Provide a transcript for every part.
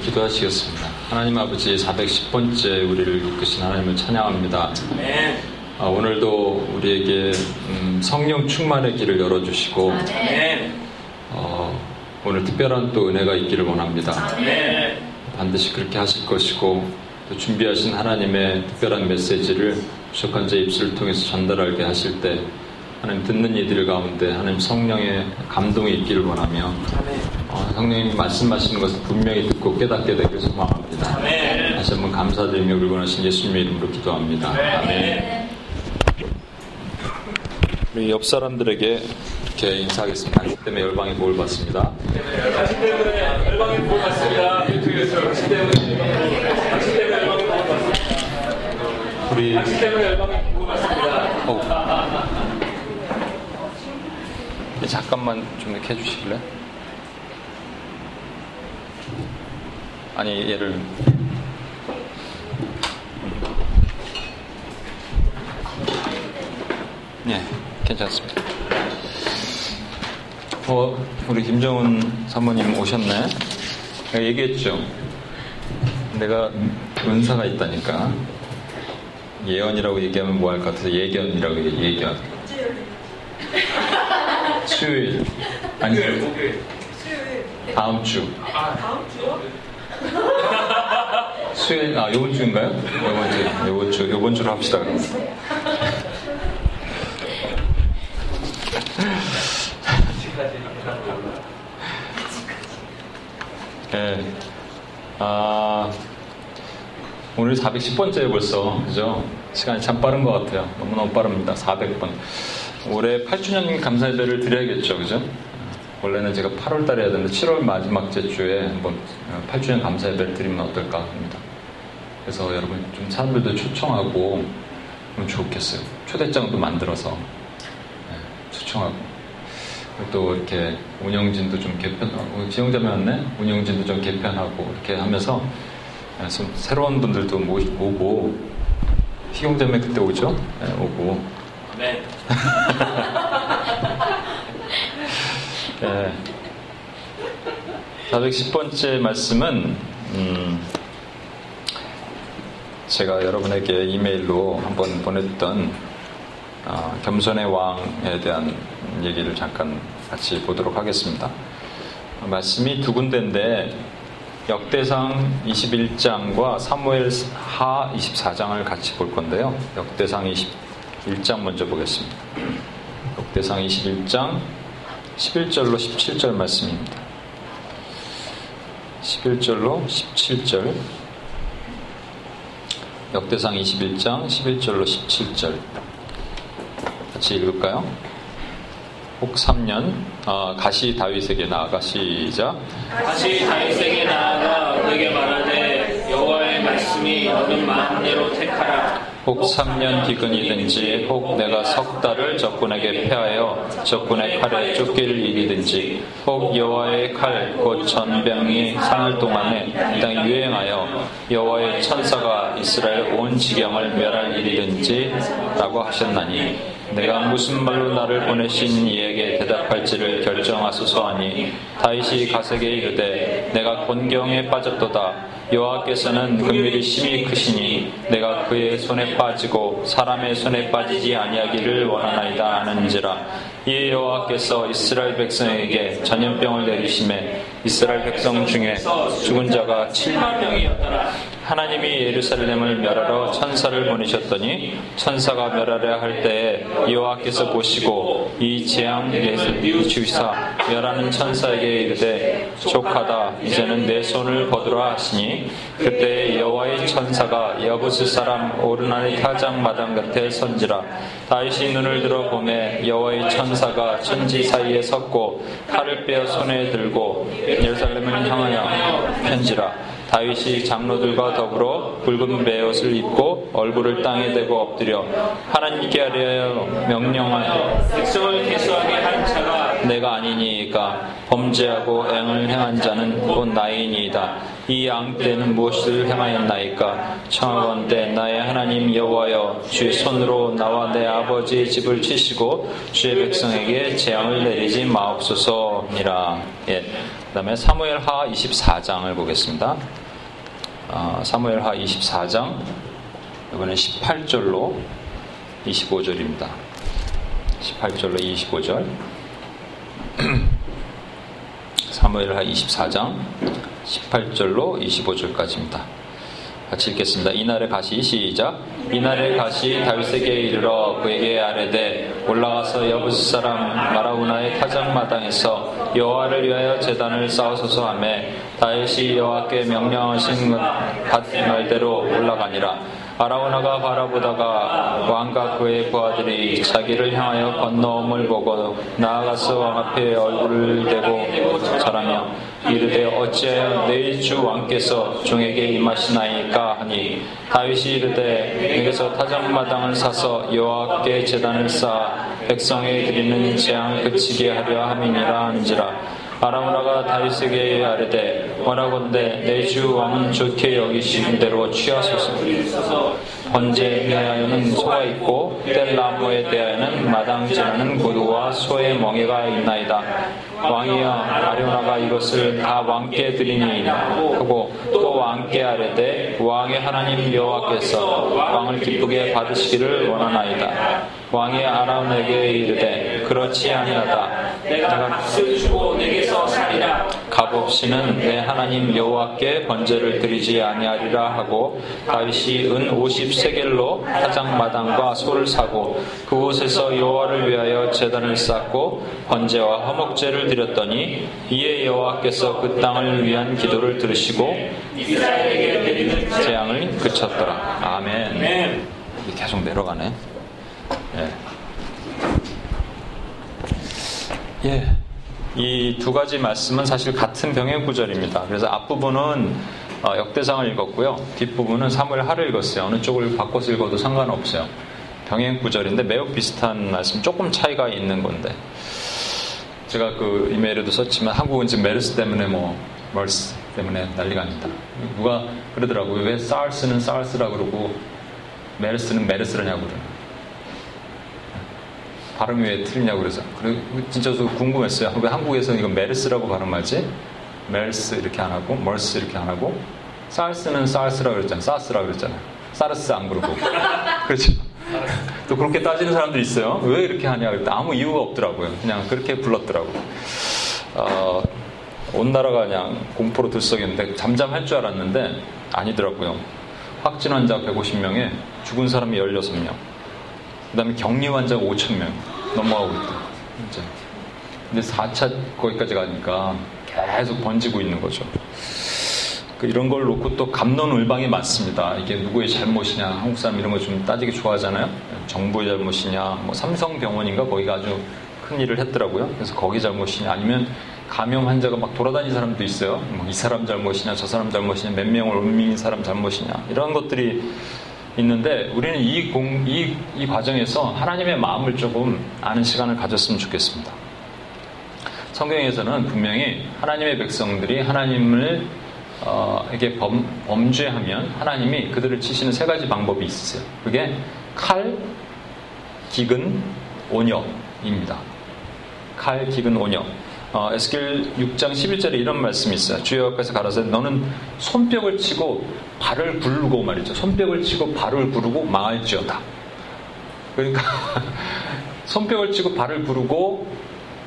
기도하시겠습니다. 하나님 아버지 410번째 우리를 이끄신 하나님을 찬양합니다. 아, 오늘도 우리에게 음, 성령 충만의 길을 열어주시고 어, 오늘 특별한 또 은혜가 있기를 원합니다. 반드시 그렇게 하실 것이고 또 준비하신 하나님의 특별한 메시지를 부족한 제 입술을 통해서 전달하게 하실 때 하나님 듣는 이들 가운데 하나님 성령의 감동이 있기를 원하며 어, 성령님이 말씀하시는 것을 분명히 듣고 깨닫게 되길 소망합니다. 다시 한번 감사드리며 우리 원하신 예수님의 이름으로 기도합니다. 아멘. 우리 옆 사람들에게 이렇게 인사하겠습니다. 당신 때문에 열방의 복을 받습니다. 당신 때문에 열방의 복을 받습니다. 유튜브에서 당신 때문에 당신 때문에 열방의 복을 받습니다. 우리 당신 때문에 열방의 복을 받습니다. 어. 잠깐만 좀 이렇게 해주실래? 아니 얘를 네 괜찮습니다. 어 우리 김정은 사모님 오셨네. 내가 얘기했죠. 내가 은사가 있다니까. 예언이라고 얘기하면 뭐 할 것 같아서 예견이라고 얘기- 예견. 수요일. 아니, 목요일. 다음 주. 아, 다음 주요? 수요일, 아, 요번 주인가요? 요번 주, 요번 주, 요번 주로 합시다, 그럼. 예. 아, 오늘 410번째에 벌써, 그죠? 시간이 참 빠른 것 같아요. 너무너무 빠릅니다. 400번. 올해 8주년 감사예배를 드려야겠죠, 그죠? 원래는 제가 8월 달에 해야 되는데 7월 마지막 주에 한번 8주년 감사 예배를 드리면 어떨까 합니다. 그래서 여러분 좀 사람들도 초청하고 그러면 좋겠어요. 초대장도 만들어서 네, 초청하고 또 이렇게 운영진도 좀 개편하고 지영자매 왔네? 운영진도 좀 개편하고 이렇게 하면서 네, 좀 새로운 분들도 모- 오고 희경자매 그때 오죠? 네, 오고 네. 네. 410번째 말씀은 음, 제가 여러분에게 이메일로 한번 보냈던 어, 겸손의 왕에 대한 얘기를 잠깐 같이 보도록 하겠습니다. 어, 말씀이 두 군데인데 역대상 21장과 사무엘 하 24장을 같이 볼 건데요. 역대상 21장 먼저 보겠습니다. 역대상 21장 11절로 17절 말씀입니다. 11절로 17절 역대상 21장 11절로 17절 같이 읽을까요? 혹 3년 어, 가시 다윗에게 나아가 시작 다시 다윗에게 나아가 그에게 말하되 여호와의 말씀이 너는 마음대로 택하라. 혹 3년 기근이든지 혹 내가 석 달을 적군에게 패하여 적군의 칼에 쫓길 일이든지 혹 여호와의 칼 곧 전병이 사흘 동안에 땅에 유행하여 여호와의 천사가 이스라엘 온 지경을 멸할 일이든지 라고 하셨나니 내가 무슨 말로 나를 보내신 이에게 대답할지를 결정하소서 하니 다윗이 가세게 이르되 내가 곤경에 빠졌도다 여호와께서는 긍휼이 심히 크시니 내가 그의 손에 빠지고 사람의 손에 빠지지 아니하기를 원하나이다 하는지라. 이에 여호와께서 이스라엘 백성에게 전염병을 내리심에 이스라엘 백성 중에 죽은 자가 7만 명이었더라 하나님이 예루살렘을 멸하러 천사를 보내셨더니 천사가 멸하려 할 때에 여호와께서 보시고 이 재앙에서 주사 멸하는 천사에게 이르되 족하다 이제는 내 손을 거두라 하시니 그때 여호와의 천사가 여부스 사람 오르나니 타장 마당 곁에 선지라. 다윗이 눈을 들어 보매 여호와의 천사가 천지 사이에 섰고 칼을 빼어 손에 들고 예루살렘을 향하여 편지라 다윗이 장로들과 더불어 붉은 베옷을 입고 얼굴을 땅에 대고 엎드려 하나님께 아뢰어 명령하여 백성을 개수하게 한 자가 내가 아니니까 범죄하고 앵을 행한 자는 곧 나이니이다. 이 앙때는 무엇을 행하였나이까? 청하건대 나의 하나님 여호와여 주의 손으로 나와 내 아버지의 집을 치시고 주의 백성에게 재앙을 내리지 마옵소서니라. 예. 그 다음에 사무엘하 24장을 보겠습니다. 어, 사무엘하 24장 이번엔 18절로 25절입니다. 18절로 25절 사무엘하 24장 18절로 25절까지입니다. 같이 읽겠습니다. 이날의 가시 시작. 이날의 가시 다윗에게 이르러 그에게 아뢰되 올라가서 여부스 사람 마라우나의 타작마당에서 여호와를 위하여 제단을 쌓아소서 하매 다윗이 여호와께 명령하신 갓 말대로 올라가니라. 아라우나가 바라보다가 왕과 그의 부하들이 자기를 향하여 건너옴을 보고 나아가서 왕 앞에 얼굴을 대고 절하며 이르되 어찌하여 내일 주 왕께서 종에게 임하시나이까 하니 다윗이 이르되 내게서 타작마당을 사서 여호와께 제단을 쌓아 백성에 드리는 재앙을 그치게 하려 함이니라 하는지라 아라우나가 다윗에게 아뢰되 원하건대 내 주 왕은 좋게 여기신 대로 취하소서. 번제에 대하여는 소가 있고 뗄나무에 대하여는 마당지나는 고도와 소의 멍에가 있나이다. 왕이야 아리오나가 이것을 다 왕께 드리니 하고 또 왕께 아뢰되 왕의 하나님 여호와께서 왕을 기쁘게 받으시기를 원하나이다. 왕이 아라운에게 이르되 그렇지 아니하다 내가 값을 주고 내게서 살리라. 값없이는 내 하나님 여호와께 번제를 드리지 아니하리라 하고 다윗이 은 50세겔로 타작마당과 소를 사고 그곳에서 여호와를 위하여 제단을 쌓고 번제와 화목제를 드렸더니 이에 여호와께서 그 땅을 위한 기도를 들으시고 재앙을 그쳤더라. 아멘. 계속 내려가네. 예. 예. 이 두 가지 말씀은 사실 같은 병행 구절입니다. 그래서 앞부분은 어, 역대상을 읽었고요. 뒷부분은 사무엘 하를 읽었어요. 어느 쪽을 바꿔서 읽어도 상관없어요. 병행 구절인데 매우 비슷한 말씀, 조금 차이가 있는 건데. 제가 그 이메일에도 썼지만 한국은 지금 메르스 때문에 뭐 멀스 때문에 난리가 납니다. 누가 그러더라고요. 왜 사르스는 사르스라 그러고 메르스는 메르스라냐고 그러나. 발음이 왜 틀리냐고 그래서 그리고 진짜 저 궁금했어요. 왜 한국에서는 이거 메르스라고 발음하지? 메르스 이렇게 안 하고 멀스 이렇게 안 하고 사르스는 사르스라고 그랬잖아요. 사스라고 그랬잖아요. 사르스 안 그러고 그렇죠. 또 그렇게 따지는 사람들이 있어요. 왜 이렇게 하냐 그랬더니 아무 이유가 없더라고요. 그냥 그렇게 불렀더라고요. 어, 온 나라가 그냥 공포로 들썩였는데 잠잠할 줄 알았는데 아니더라고요. 확진 환자 150명에 죽은 사람이 16명. 그 다음에 격리 환자가 5천 명 넘어가고 있다. 이제. 근데 4차 거기까지 가니까 계속 번지고 있는 거죠. 그 이런 걸 놓고 또 감론을방이 많습니다. 이게 누구의 잘못이냐, 한국 사람 이런 거 좀 따지기 좋아하잖아요. 정부의 잘못이냐, 뭐 삼성병원인가 거기가 아주 큰 일을 했더라고요. 그래서 거기 잘못이냐, 아니면 감염 환자가 막 돌아다니는 사람도 있어요. 뭐 이 사람 잘못이냐, 저 사람 잘못이냐, 몇 명을 옮긴 사람 잘못이냐, 이런 것들이 있는데 우리는 이, 공, 이, 이 과정에서 하나님의 마음을 조금 아는 시간을 가졌으면 좋겠습니다. 성경에서는 분명히 하나님의 백성들이 하나님을 어, 이게 범, 범죄하면 하나님이 그들을 치시는 세 가지 방법이 있어요. 그게 칼, 기근, 온역입니다. 칼, 기근, 온역. 어, 에스겔 6장 11절에 이런 말씀이 있어요. 주여 앞에서 가라사대 너는 손뼉을 치고 발을 부르고 말이죠. 손뼉을 치고 발을 부르고 망할지어다. 그러니까 손뼉을 치고 발을 부르고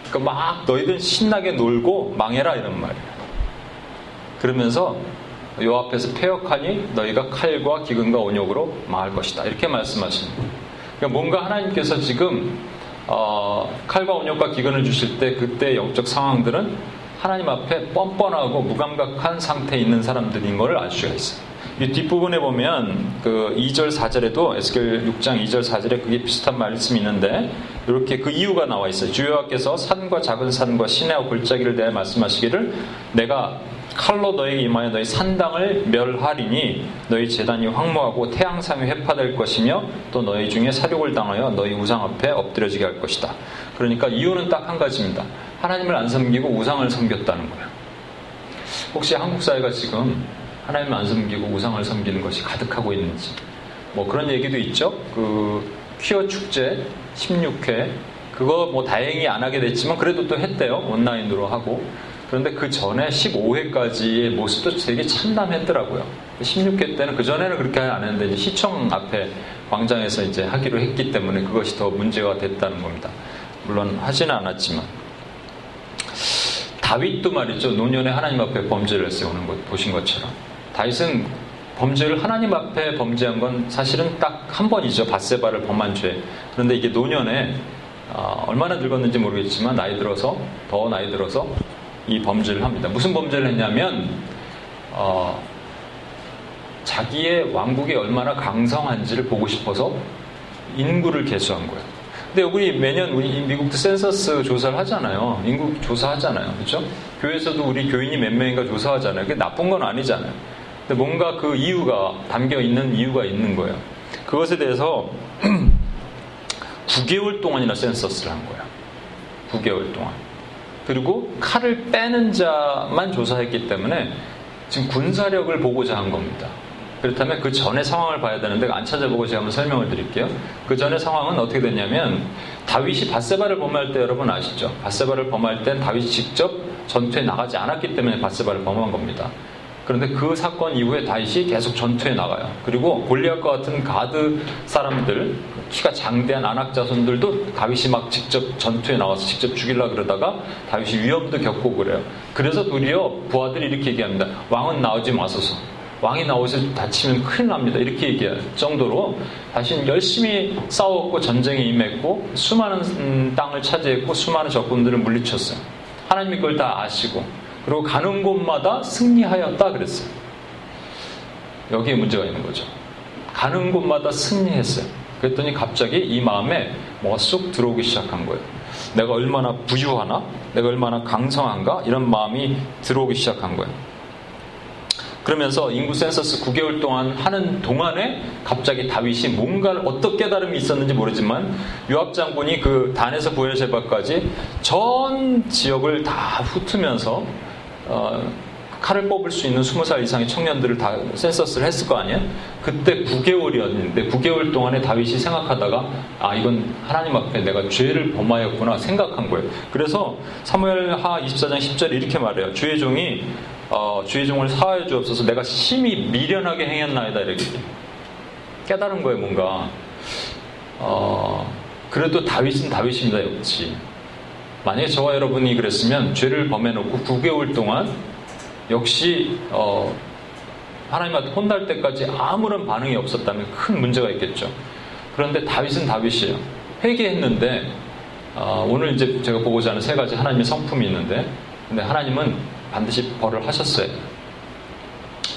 그러니까 막 너희들 신나게 놀고 망해라 이런 말이에요. 그러면서 요 앞에서 폐역하니 너희가 칼과 기근과 온욕으로 망할 것이다. 이렇게 말씀하시는 거예요. 그러니까 뭔가 하나님께서 지금 어, 칼과 온역과 기근을 주실 때 그때 영적 상황들은 하나님 앞에 뻔뻔하고 무감각한 상태에 있는 사람들인 것을 알 수가 있어요. 이 뒷부분에 보면 그 2절 4절에도 에스겔 6장 2절 4절에 그게 비슷한 말씀이 있는데 이렇게 그 이유가 나와 있어요. 주여와께서 산과 작은 산과 시내와 골짜기를 대해 말씀하시기를 내가 칼로 너에게 임하여 너희 산당을 멸하리니 너희 재단이 황무하고 태양상이 회파될 것이며 또 너희 중에 사륙을 당하여 너희 우상 앞에 엎드려지게 할 것이다. 그러니까 이유는 딱 한 가지입니다. 하나님을 안 섬기고 우상을 섬겼다는 거예요. 혹시 한국 사회가 지금 하나님을 안 섬기고 우상을 섬기는 것이 가득하고 있는지 뭐 그런 얘기도 있죠. 그 퀴어 축제 16회 그거 뭐 다행히 안 하게 됐지만 그래도 또 했대요. 온라인으로 하고 그런데 그 전에 15회까지의 모습도 되게 참담했더라고요. 16회 때는 그 전에는 그렇게 안 했는데 이제 시청 앞에 광장에서 이제 하기로 했기 때문에 그것이 더 문제가 됐다는 겁니다. 물론 하지는 않았지만. 다윗도 말이죠. 노년에 하나님 앞에 범죄를 했어요 오는 것 보신 것처럼. 다윗은 범죄를 하나님 앞에 범죄한 건 사실은 딱 한 번이죠. 바세바를 범한 죄. 그런데 이게 노년에 어, 얼마나 늙었는지 모르겠지만 나이 들어서 더 나이 들어서 이 범죄를 합니다 무슨 범죄를 했냐면 어, 자기의 왕국이 얼마나 강성한지를 보고 싶어서 인구를 개수한 거예요. 근데 우리 매년 우리 미국도 센서스 조사를 하잖아요. 인구 조사하잖아요. 그렇죠? 교회에서도 우리 교인이 몇 명인가 조사하잖아요. 그게 나쁜 건 아니잖아요. 근데 뭔가 그 이유가 담겨 있는 이유가 있는 거예요. 그것에 대해서 9개월 동안이나 센서스를 한 거예요. 9개월 동안. 그리고 칼을 빼는 자만 조사했기 때문에 지금 군사력을 보고자 한 겁니다. 그렇다면 그 전의 상황을 봐야 되는데 안 찾아보고 제가 한번 설명을 드릴게요. 그 전의 상황은 어떻게 됐냐면 다윗이 바세바를 범할 때 여러분 아시죠? 바세바를 범할 땐 다윗이 직접 전투에 나가지 않았기 때문에 바세바를 범한 겁니다. 그런데 그 사건 이후에 다윗이 계속 전투에 나가요. 그리고 골리앗과 같은 가드 사람들, 키가 장대한 안악 자손들도 다윗이 막 직접 전투에 나가서 직접 죽이려 그러다가 다윗이 위험도 겪고 그래요. 그래서 도리어 부하들이 이렇게 얘기합니다. 왕은 나오지 마소서. 왕이 나오서 다치면 큰일 납니다. 이렇게 얘기할 정도로 다시 열심히 싸웠고 전쟁에 임했고 수많은 음, 땅을 차지했고 수많은 적군들을 물리쳤어요. 하나님이 그걸 다 아시고 그리고 가는 곳마다 승리하였다 그랬어요. 여기에 문제가 있는 거죠. 가는 곳마다 승리했어요. 그랬더니 갑자기 이 마음에 뭐가 쑥 들어오기 시작한 거예요. 내가 얼마나 부유하나? 내가 얼마나 강성한가? 이런 마음이 들어오기 시작한 거예요. 그러면서 인구 센서스 9개월 동안 하는 동안에 갑자기 다윗이 뭔가를 어떤 깨달음이 있었는지 모르지만 요압 장군이 그 단에서 부엘제바까지 전 지역을 다 훑으면서 어, 칼을 뽑을 수 있는 20살 이상의 청년들을 다 센서스를 했을 거 아니에요? 그때 9개월이었는데 9개월 동안에 다윗이 생각하다가 아 이건 하나님 앞에 내가 죄를 범하였구나 생각한 거예요. 그래서 사무엘하 24장 10절에 이렇게 말해요. 주의 종이 어, 주의 종을 사하여 주옵소서 내가 심히 미련하게 행했나이다 이렇게 깨달은 거예요 뭔가 어, 그래도 다윗은 다윗입니다 역시 만약에 저와 여러분이 그랬으면 죄를 범해놓고 9개월 동안 역시 어, 하나님한테 혼날 때까지 아무런 반응이 없었다면 큰 문제가 있겠죠 그런데 다윗은 다윗이에요 회개했는데 어, 오늘 이제 제가 보고자 하는 세 가지 하나님의 성품이 있는데 근데 하나님은 반드시 벌을 하셨어요.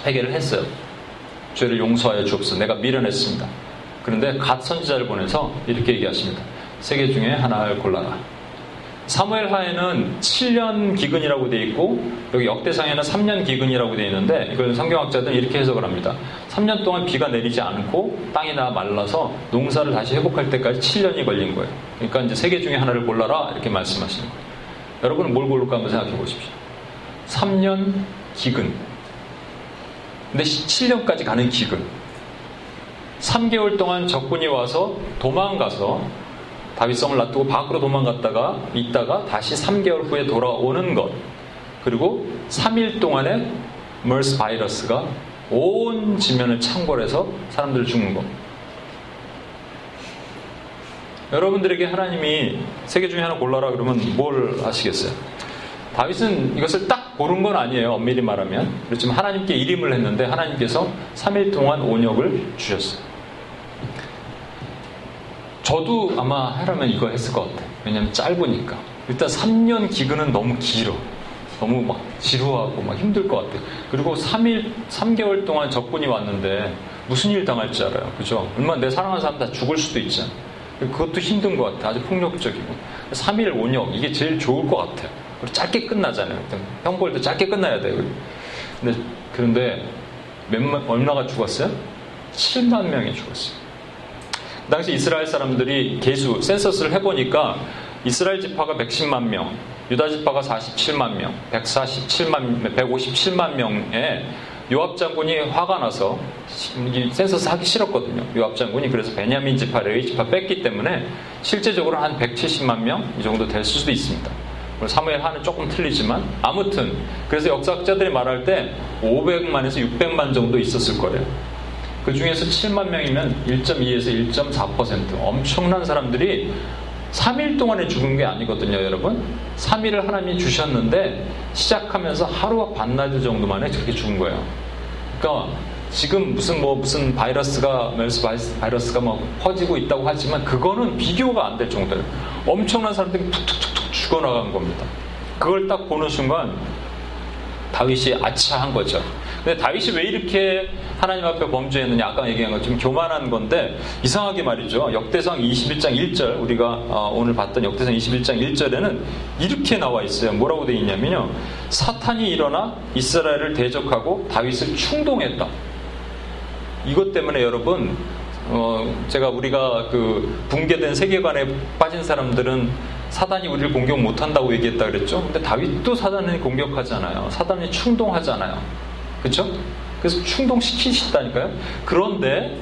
회개를 했어요. 죄를 용서하여 주옵소서. 내가 미련했습니다. 그런데 갓 선지자를 보내서 이렇게 얘기하십니다. 세 개 중에 하나를 골라라. 사무엘 하에는 7년 기근이라고 되어 있고 여기 역대상에는 3년 기근이라고 되어 있는데 이걸 성경학자들은 이렇게 해석을 합니다. 3년 동안 비가 내리지 않고 땅이 다 말라서 농사를 다시 회복할 때까지 7년이 걸린 거예요. 그러니까 이제 세 개 중에 하나를 골라라 이렇게 말씀하시는 거예요. 여러분은 뭘 고를까 한번 생각해 보십시오. 3년 기근. 근데 7년까지 가는 기근. 3개월 동안 적군이 와서 도망가서 다윗성을 놔두고 밖으로 도망갔다가 있다가 다시 3개월 후에 돌아오는 것. 그리고 3일 동안에 멀스 바이러스가 온 지면을 창궐해서 사람들 죽는 것. 여러분들에게 하나님이 세개 중에 하나 골라라 그러면 뭘 하시겠어요? 다윗은 이것을 딱 고른 건 아니에요. 엄밀히 말하면. 그렇지만 하나님께 일임을 했는데 하나님께서 3일 동안 온역을 주셨어요. 저도 아마 하라면 이거 했을 것 같아요. 왜냐하면 짧으니까. 일단 3년 기근은 너무 길어. 너무 막 지루하고 막 힘들 것 같아요. 그리고 3일, 3개월 동안 적군이 왔는데 무슨 일 당할지 알아요. 그죠? 얼마나 내 사랑하는 사람 다 죽을 수도 있잖아. 그것도 힘든 것 같아요. 아주 폭력적이고. 3일 온역, 이게 제일 좋을 것 같아요. 그리고 짧게 끝나잖아요. 형벌도 짧게 끝나야 돼요. 근데, 그런데 몇만, 얼마가 죽었어요? 7만 명이 죽었어요. 그 당시 이스라엘 사람들이 개수, 센서스를 해보니까 이스라엘 지파가 110만 명, 유다 지파가 47만 명, 147만, 157만 명에 요압 장군이 화가 나서 센서스 하기 싫었거든요. 요압 장군이 그래서 베냐민 지파, 레위 지파 뺐기 때문에 실제적으로 한 170만 명 이 정도 될 수도 있습니다. 사무엘 하는 조금 틀리지만 아무튼 그래서 역사학자들이 말할 때 500만에서 600만 정도 있었을 거예요. 그 중에서 7만 명이면 1.2에서 1.4% 엄청난 사람들이 3일 동안에 죽은 게 아니거든요, 여러분. 3일을 하나님이 주셨는데 시작하면서 하루와 반나절 정도 만에 저렇게 죽은 거예요. 그러니까 지금 무슨 뭐 무슨 바이러스가 멜스 바이러스가 뭐 퍼지고 있다고 하지만 그거는 비교가 안 될 정도예요. 엄청난 사람들이 툭툭툭툭 죽어나간 겁니다. 그걸 딱 보는 순간 다윗이 아차한 거죠. 근데 다윗이 왜 이렇게 하나님 앞에 범죄했느냐 아까 얘기한 것좀 교만한 건데 이상하게 말이죠. 역대상 21장 1절 우리가 어, 오늘 봤던 역대상 21장 1절에는 이렇게 나와 있어요. 뭐라고 되어 있냐면요. 사탄이 일어나 이스라엘을 대적하고 다윗을 충동했다. 이것 때문에 여러분 어, 제가 우리가 그 붕괴된 세계관에 빠진 사람들은 사단이 우리를 공격 못한다고 얘기했다 그랬죠. 근데 다윗도 사단을 공격하잖아요. 사단이 충동하잖아요. 그렇죠? 그래서 충동시키시다니까요. 그런데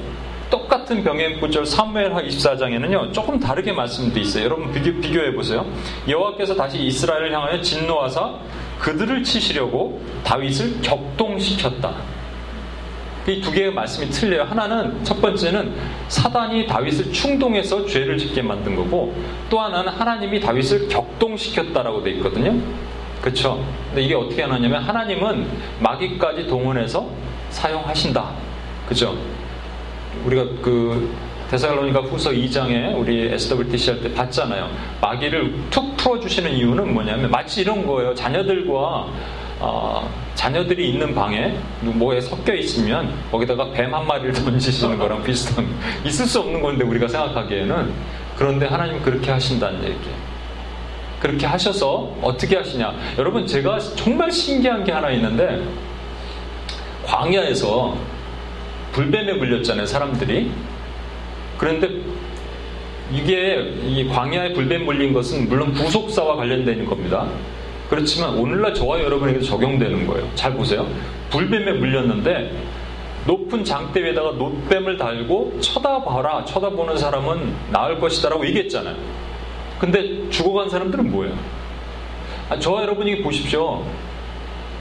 똑같은 병행 구절 사무엘하 24장에는요 조금 다르게 말씀돼 있어요. 여러분 비교, 비교해 보세요. 여호와께서 다시 이스라엘을 향하여 진노하사 그들을 치시려고 다윗을 격동시켰다. 이 두 개의 말씀이 틀려요. 하나는 첫 번째는 사단이 다윗을 충동해서 죄를 짓게 만든 거고 또 하나는 하나님이 다윗을 격동시켰다라고 돼 있거든요. 그렇죠. 근데 이게 어떻게 하느냐면 하나님은 마귀까지 동원해서 사용하신다. 그죠? 우리가 그 데살로니가 후서 2장에 우리 SWTC 할 때 봤잖아요. 마귀를 툭 풀어주시는 이유는 뭐냐면 마치 이런 거예요. 자녀들과 어, 자녀들이 있는 방에 뭐에 섞여 있으면 거기다가 뱀 한 마리를 던지시는 거랑 비슷한 있을 수 없는 건데 우리가 생각하기에는 그런데 하나님 그렇게 하신다는 얘기예요. 그렇게 하셔서 어떻게 하시냐? 여러분 제가 정말 신기한 게 하나 있는데 광야에서 불뱀에 물렸잖아요 사람들이. 그런데 이게 이 광야에 불뱀 물린 것은 물론 부속사와 관련되는 겁니다. 그렇지만 오늘날 저와 여러분에게 적용되는 거예요. 잘 보세요. 불뱀에 물렸는데 높은 장대 위에다가 노뱀을 달고 쳐다봐라. 쳐다보는 사람은 나을 것이다라고 얘기했잖아요. 근데 죽어간 사람들은 뭐예요? 아, 저와 여러분이 보십시오.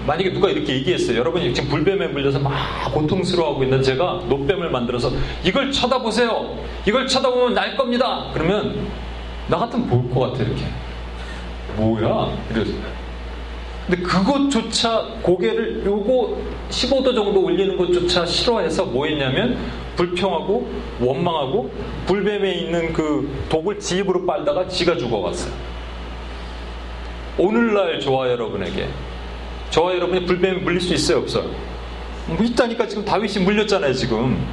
만약에 누가 이렇게 얘기했어요. 여러분이 지금 불뱀에 물려서 막 고통스러워하고 있는 제가 노뱀을 만들어서 이걸 쳐다보세요. 이걸 쳐다보면 날 겁니다. 그러면 나 같으면 볼 것 같아 이렇게. 뭐야? 이래서. 근데 그것조차 고개를 요거 15도 정도 올리는 것조차 싫어해서 뭐 했냐면 불평하고 원망하고 불뱀에 있는 그 독을 지 입으로 빨다가 지가 죽어갔어요. 오늘날 저와 여러분에게 저와 여러분이 불뱀에 물릴 수 있어요 없어요? 뭐 있다니까 지금 다윗이 물렸잖아요 지금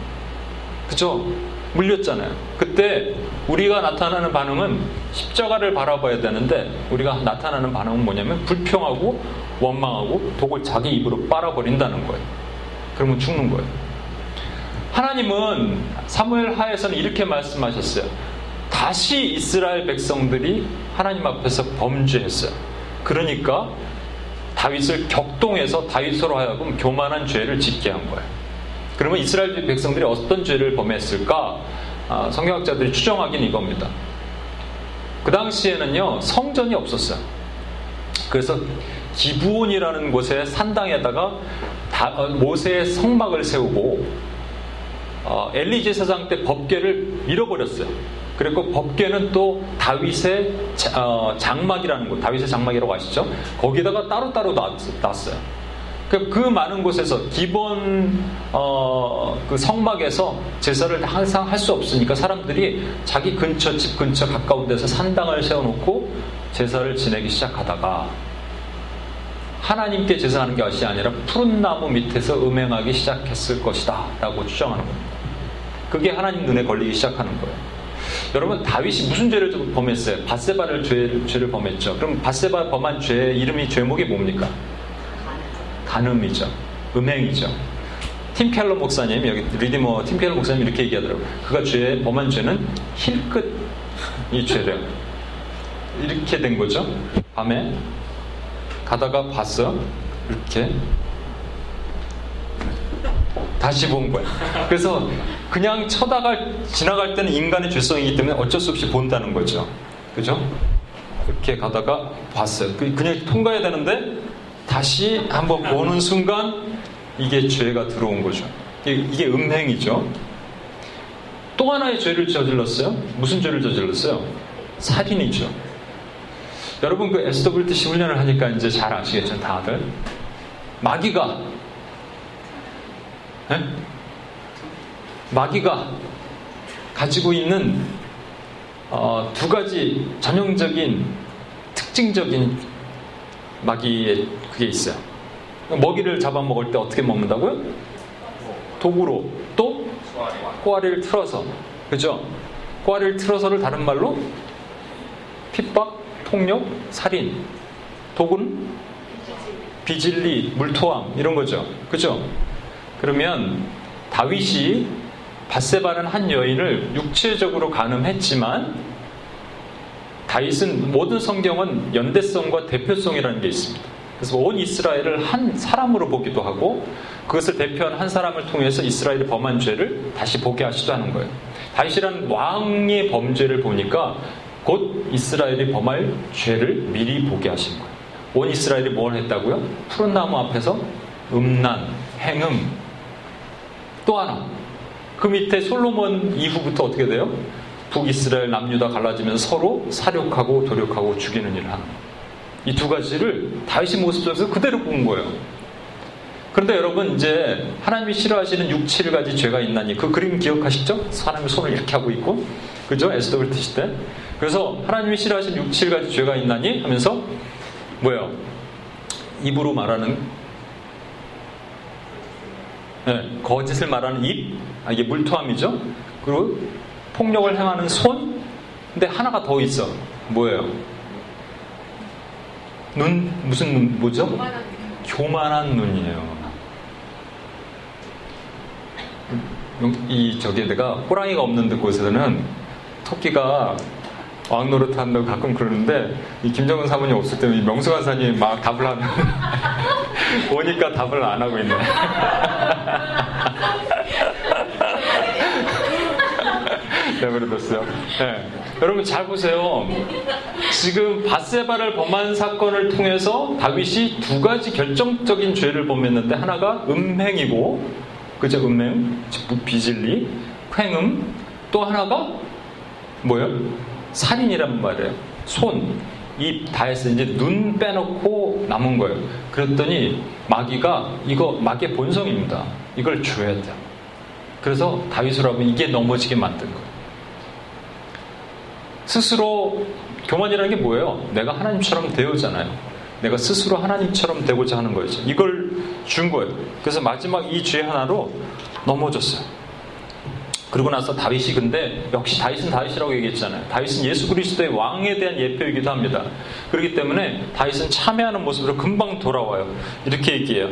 그죠? 물렸잖아요. 그때 우리가 나타나는 반응은 십자가를 바라봐야 되는데 우리가 나타나는 반응은 뭐냐면 불평하고 원망하고 독을 자기 입으로 빨아버린다는 거예요. 그러면 죽는 거예요. 하나님은 사무엘 하에서는 이렇게 말씀하셨어요. 다시 이스라엘 백성들이 하나님 앞에서 범죄했어요. 그러니까 다윗을 격동해서 다윗으로 하여금 교만한 죄를 짓게 한 거예요. 그러면 이스라엘 백성들이 어떤 죄를 범했을까? 아, 성경학자들이 추정하기는 이겁니다. 그 당시에는요, 성전이 없었어요. 그래서 기부온이라는 곳에 산당에다가 어, 모세의 성막을 세우고 어, 엘리 제 사장 때 법궤를 밀어버렸어요. 그리고 법궤는 또 다윗의 어, 장막이라는 곳, 다윗의 장막이라고 아시죠? 거기다가 따로따로 놨어요. 그, 그 많은 곳에서 기본 어, 그 성막에서 제사를 항상 할 수 없으니까 사람들이 자기 근처 집 근처 가까운 데서 산당을 세워놓고 제사를 지내기 시작하다가 하나님께 제사하는 것이 아니라 푸른 나무 밑에서 음행하기 시작했을 것이다 라고 추정하는 겁니다. 그게 하나님 눈에 걸리기 시작하는 거예요. 여러분 다윗이 무슨 죄를 범했어요? 바세바를 죄, 죄를 범했죠. 그럼 바세바 범한 죄 이름이 죄목이 뭡니까? 간음이죠. 음행이죠. 팀켈러 목사님, 여기 리디머 팀켈러 목사님 이렇게 얘기하더라고요. 그가 죄, 범한 죄는 힐끗이 죄래요. 이렇게 된 거죠. 밤에 가다가 봤어. 이렇게. 다시 본 거야. 그래서 그냥 쳐다가 지나갈 때는 인간의 죄성이기 때문에 어쩔 수 없이 본다는 거죠. 그죠? 이렇게 가다가 봤어요. 그- 그냥 통과해야 되는데 다시 한번 보는 순간 이게 죄가 들어온 거죠. 이게, 음행이죠. 또 하나의 죄를 저질렀어요. 무슨 죄를 저질렀어요? 살인이죠. 여러분 그 SWTC 훈련을 하니까 이제 잘 아시겠죠, 다들. 마귀가 에? 마귀가 가지고 있는 어, 두 가지 전형적인 특징적인 마귀의 그게 있어요. 먹이를 잡아먹을 때 어떻게 먹는다고요? 도구로 또 꼬아리를 틀어서 그죠? 꼬아리를 틀어서를 다른 말로 핍박, 폭력, 살인 도구는 비질리, 물토함 이런 거죠. 그죠? 그러면 다윗이 바세바는 한 여인을 육체적으로 가늠했지만 다윗은 모든 성경은 연대성과 대표성이라는 게 있습니다. 그래서 온 이스라엘을 한 사람으로 보기도 하고 그것을 대표한 한 사람을 통해서 이스라엘이 범한 죄를 다시 보게 하시도 하는 거예요. 다윗이라는 왕의 범죄를 보니까 곧 이스라엘이 범할 죄를 미리 보게 하신 거예요. 온 이스라엘이 뭘 했다고요? 푸른 나무 앞에서 음란, 행음, 또 하나 그 밑에 솔로몬 이후부터 어떻게 돼요? 북이스라엘 남유다 갈라지면서 서로 사륙하고 도륙하고 죽이는 일을 하는 이 두 가지를 다윗의 모습 속에서 그대로 본 거예요. 그런데 여러분 이제 하나님이 싫어하시는 6, 7가지 죄가 있나니 그 그림 기억하시죠? 사람이 손을 이렇게 하고 있고 그죠? SWT 때 그래서 하나님이 싫어하시는 6, 7가지 죄가 있나니 하면서 뭐예요? 입으로 말하는 네, 거짓을 말하는 입, 아, 이게 물토함이죠. 그리고 폭력을 행하는 손, 근데 하나가 더 있어. 뭐예요? 눈, 무슨 눈, 뭐죠? 교만한 눈이에요. 이, 저기, 내가 호랑이가 없는 데 곳에서는 토끼가 왕 노릇 한다고 가끔 그러는데, 이 김정은 사모님 없을 때는 이 명수관사님이 막 답을 하는, 오니까 답을 안 하고 있네. 내버려뒀어요. 네. 여러분 잘 보세요. 지금 바세바를 범한 사건을 통해서 다윗이 두 가지 결정적인 죄를 범했는데 하나가 음행이고, 그죠? 음행, 비질리, 횡음, 또 하나가 뭐예요? 살인이란 말이에요. 손, 입 다 해서 이제 눈 빼놓고 남은 거예요. 그랬더니 마귀가 이거 마귀의 본성입니다. 이걸 줘야 돼요. 그래서 다윗을 하면 이게 넘어지게 만든 거예요. 스스로 교만이라는 게 뭐예요? 내가 하나님처럼 되었잖아요. 내가 스스로 하나님처럼 되고자 하는 거죠. 이걸 준 거예요. 그래서 마지막 이 죄 하나로 넘어졌어요. 그러고 나서 다윗이 근데 역시 다윗은 다윗이라고 얘기했잖아요. 다윗은 예수 그리스도의 왕에 대한 예표이기도 합니다. 그렇기 때문에 다윗은 참여하는 모습으로 금방 돌아와요. 이렇게 얘기해요.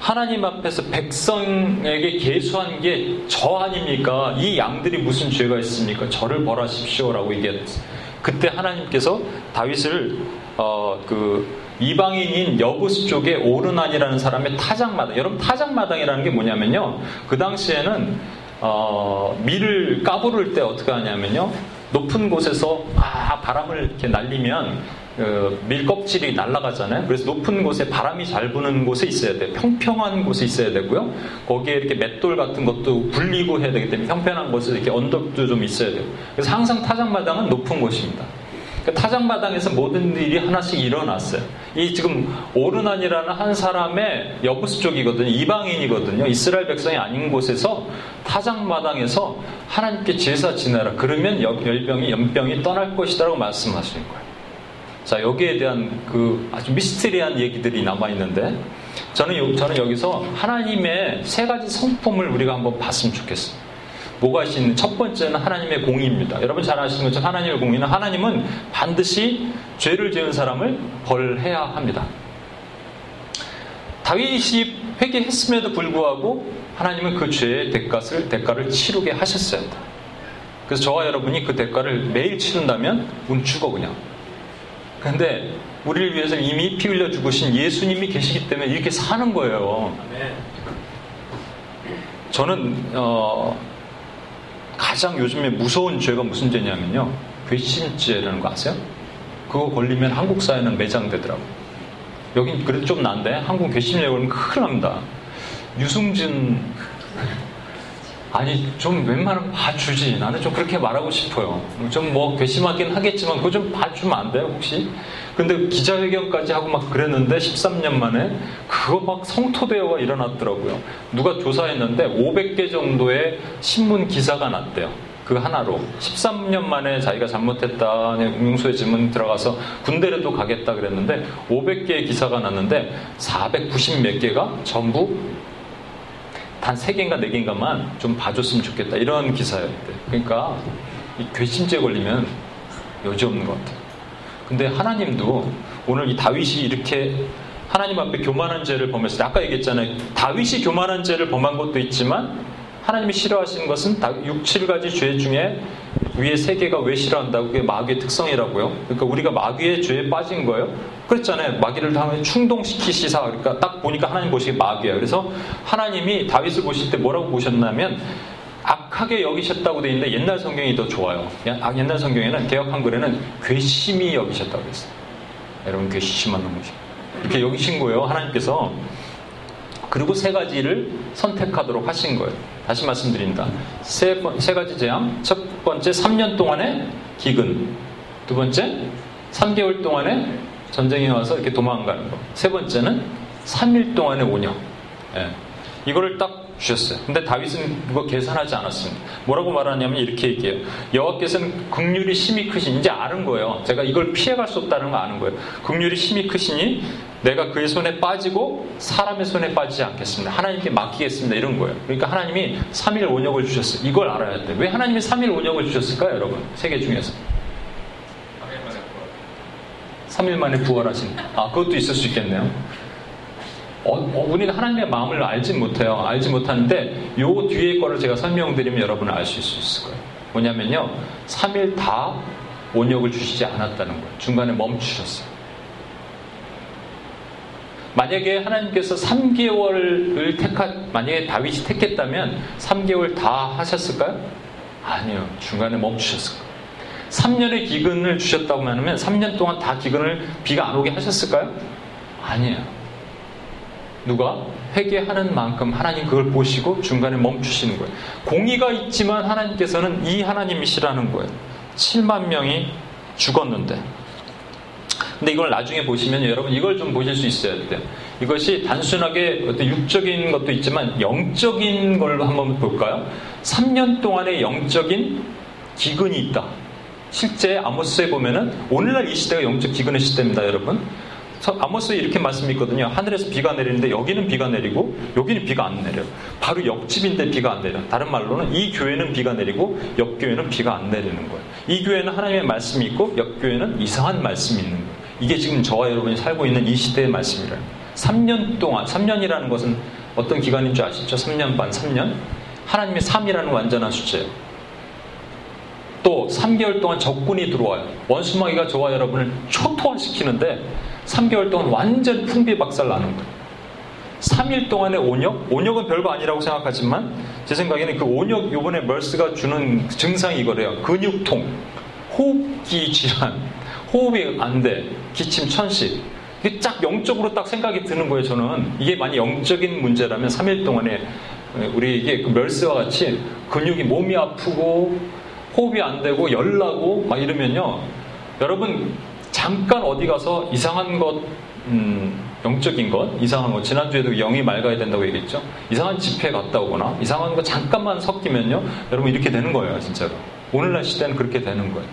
하나님 앞에서 백성에게 계수한 게 저 아닙니까? 이 양들이 무슨 죄가 있습니까? 저를 벌하십시오라고 얘기했어요. 그때 하나님께서 다윗을 어, 그 이방인인 여부스 쪽에 오르난이라는 사람의 타작마당. 여러분 타작마당이라는 게 뭐냐면요. 그 당시에는 어, 밀을 까부를 때 어떻게 하냐면요. 높은 곳에서 아 바람을 이렇게 날리면 그 밀 껍질이 날아가잖아요. 그래서 높은 곳에 바람이 잘 부는 곳에 있어야 돼요. 평평한 곳에 있어야 되고요. 거기에 이렇게 맷돌 같은 것도 굴리고 해야 되기 때문에 평평한 곳에 이렇게 언덕도 좀 있어야 돼요. 그래서 항상 타작마당은 높은 곳입니다. 그러니까 타작마당에서 모든 일이 하나씩 일어났어요. 이 지금 오르난이라는 한 사람의 여부스 쪽이거든요. 이방인이거든요. 이스라엘 백성이 아닌 곳에서 타작마당에서 하나님께 제사 지내라. 그러면 열병이 연병이 떠날 것이다라고 말씀하시는 거예요. 자 여기에 대한 그 아주 미스테리한 얘기들이 남아 있는데 저는 저는 여기서 하나님의 세 가지 성품을 우리가 한번 봤으면 좋겠어요. 뭐가 있는 첫 번째는 하나님의 공의입니다. 여러분 잘 아시는 것처럼 하나님의 공의는 하나님은 반드시 죄를 지은 사람을 벌해야 합니다. 다윗이 회개했음에도 불구하고 하나님은 그 죄의 대가를 대가를 치르게 하셨어요. 그래서 저와 여러분이 그 대가를 매일 치른다면 운 죽어 그냥. 그런데 우리를 위해서 이미 피 흘려 죽으신 예수님이 계시기 때문에 이렇게 사는 거예요. 저는 어, 가장 요즘에 무서운 죄가 무슨 죄냐면요. 괘씸죄라는 거 아세요? 그거 걸리면 한국 사회는 매장되더라고. 여긴 그래도 좀 난데 한국 괘씸죄 걸리면 큰일 납니다. 유승준 아니 좀 웬만하면 봐주지. 나는 좀 그렇게 말하고 싶어요. 좀 뭐 괘씸하긴 하겠지만 그거 좀 봐주면 안 돼요 혹시? 근데 기자회견까지 하고 막 그랬는데 13년 만에 그거 막 성토대어가 일어났더라고요. 누가 조사했는데 500개 정도의 신문 기사가 났대요. 그 하나로. 13년 만에 자기가 잘못했다 용서의 지문 들어가서 군대라도 가겠다 그랬는데 500개의 기사가 났는데 490 몇 개가 전부 단 3개인가 4개인가만 좀 봐줬으면 좋겠다. 이런 기사였대. 그러니까 이 괘씸죄 걸리면 여지 없는 것 같아요. 근데 하나님도 오늘 이 다윗이 이렇게 하나님 앞에 교만한 죄를 범했을 때 아까 얘기했잖아요. 다윗이 교만한 죄를 범한 것도 있지만 하나님이 싫어하시는 것은 6, 7가지 죄 중에 위에 세 개가 왜 싫어한다고 그게 마귀의 특성이라고요. 그러니까 우리가 마귀의 죄에 빠진 거예요. 그랬잖아요. 마귀를 당하면 충동시키시사. 그러니까 딱 보니까 하나님 보시기 마귀야. 그래서 하나님이 다윗을 보실 때 뭐라고 보셨냐면 악하게 여기셨다고 돼 있는데 옛날 성경이 더 좋아요. 아, 옛날 성경에는 개혁 한글에는 괘씸히 여기셨다고 했어요. 여러분 괘씸한 놈이죠. 이렇게 여기신 거예요. 하나님께서. 그리고 세 가지를 선택하도록 하신 거예요. 다시 말씀드립니다. 세, 세 가지 재앙. 첫 번째, 3년 동안의 기근. 두 번째, 3개월 동안의 전쟁이 와서 이렇게 도망가는 거. 세 번째는 3일 동안의 온영. 예. 이거를 딱 주셨어요. 근데 다윗은 그거 계산하지 않았습니다. 뭐라고 말하냐면 이렇게 얘기해요. 여호와께서는 극률이 심히 크신 이제 아는 거예요. 제가 이걸 피해갈 수 없다는 거 아는 거예요. 극률이 심히 크시니 내가 그의 손에 빠지고 사람의 손에 빠지지 않겠습니다. 하나님께 맡기겠습니다. 이런 거예요. 그러니까 하나님이 3일 온역을 주셨어요. 이걸 알아야 돼. 왜 하나님이 3일 온역을 주셨을까요, 여러분? 세계 중에서. 3일 만에 부활하신. 아, 그것도 있을 수 있겠네요. 어, 어, 우리는 하나님의 마음을 알지 못해요. 알지 못하는데 요 뒤에 거를 제가 설명드리면 여러분은 알 수 있을 거예요. 뭐냐면요. 3일 다 온역을 주시지 않았다는 거예요. 중간에 멈추셨어요. 만약에 하나님께서 3개월을 택하, 만약에 다윗이 택했다면 3개월 다 하셨을까요? 아니요. 중간에 멈추셨을 거예요. 3년의 기근을 주셨다고 하면 3년 동안 다 기근을 비가 안 오게 하셨을까요? 아니에요. 누가 회개하는 만큼 하나님 그걸 보시고 중간에 멈추시는 거예요. 공의가 있지만 하나님께서는 이 하나님이시라는 거예요. 7만 명이 죽었는데. 근데 이걸 나중에 보시면 여러분 이걸 좀 보실 수 있어야 돼요. 이것이 단순하게 어떤 육적인 것도 있지만 영적인 걸 한번 볼까요? 3년 동안의 영적인 기근이 있다. 실제 아모스에 보면은 오늘날 이 시대가 영적 기근의 시대입니다, 여러분. 아모스에 이렇게 말씀이 있거든요. 하늘에서 비가 내리는데 여기는 비가 내리고 여기는 비가 안 내려요. 바로 옆집인데 비가 안 내려. 다른 말로는 이 교회는 비가 내리고 옆 교회는 비가 안 내리는 거예요. 이 교회는 하나님의 말씀이 있고 옆 교회는 이상한 말씀이 있는 거예요. 이게 지금 저와 여러분이 살고 있는 이 시대의 말씀이라는 거예요. 3년 동안 3년이라는 것은 어떤 기간인 줄 아시죠? 3년 반, 3년. 하나님의 3이라는 완전한 숫자예요. 또 3개월 동안 적군이 들어와요. 원수마귀가 저와 여러분을 초토화시키는데 3개월 동안 완전 풍비박살 나는 거예요. 3일 동안의 온역? 온역은 별거 아니라고 생각하지만 제 생각에는 그 온역 요번에 멀스가 주는 증상이 이거래요. 근육통, 호흡기 질환, 호흡이 안 돼, 기침 천식. 이게 쫙 영적으로 딱 생각이 드는 거예요, 저는. 이게 많이 영적인 문제라면 3일 동안에 우리 이게 그 멀스와 같이 근육이 몸이 아프고 호흡이 안 되고 열나고 막 이러면요. 여러분 잠깐 어디 가서 이상한 것, 음, 영적인 것, 이상한 것, 지난주에도 영이 맑아야 된다고 얘기했죠? 이상한 집회 갔다 오거나, 이상한 거 잠깐만 섞이면요, 여러분 이렇게 되는 거예요, 진짜로. 오늘날 시대는 그렇게 되는 거예요.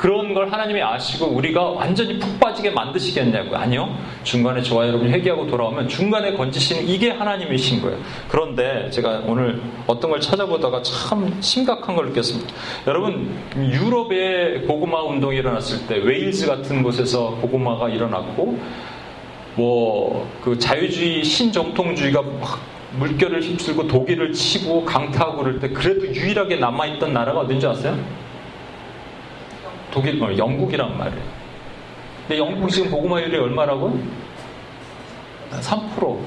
그런 걸 하나님이 아시고 우리가 완전히 푹 빠지게 만드시겠냐고요. 아니요. 중간에 저와 여러분이 회개하고 돌아오면 중간에 건지시는 이게 하나님이신 거예요. 그런데 제가 오늘 어떤 걸 찾아보다가 참 심각한 걸 느꼈습니다. 여러분, 유럽에 고구마 운동이 일어났을 때 웨일즈 같은 곳에서 고구마가 일어났고 뭐 그 자유주의 신정통주의가 막 물결을 휩쓸고 독일을 치고 강타하고 그럴 때 그래도 유일하게 남아있던 나라가 어딘지 아세요? 독일, 말, 어, 영국이란 말이에요. 근데 영국 지금 보고마율이 얼마라고? 3%.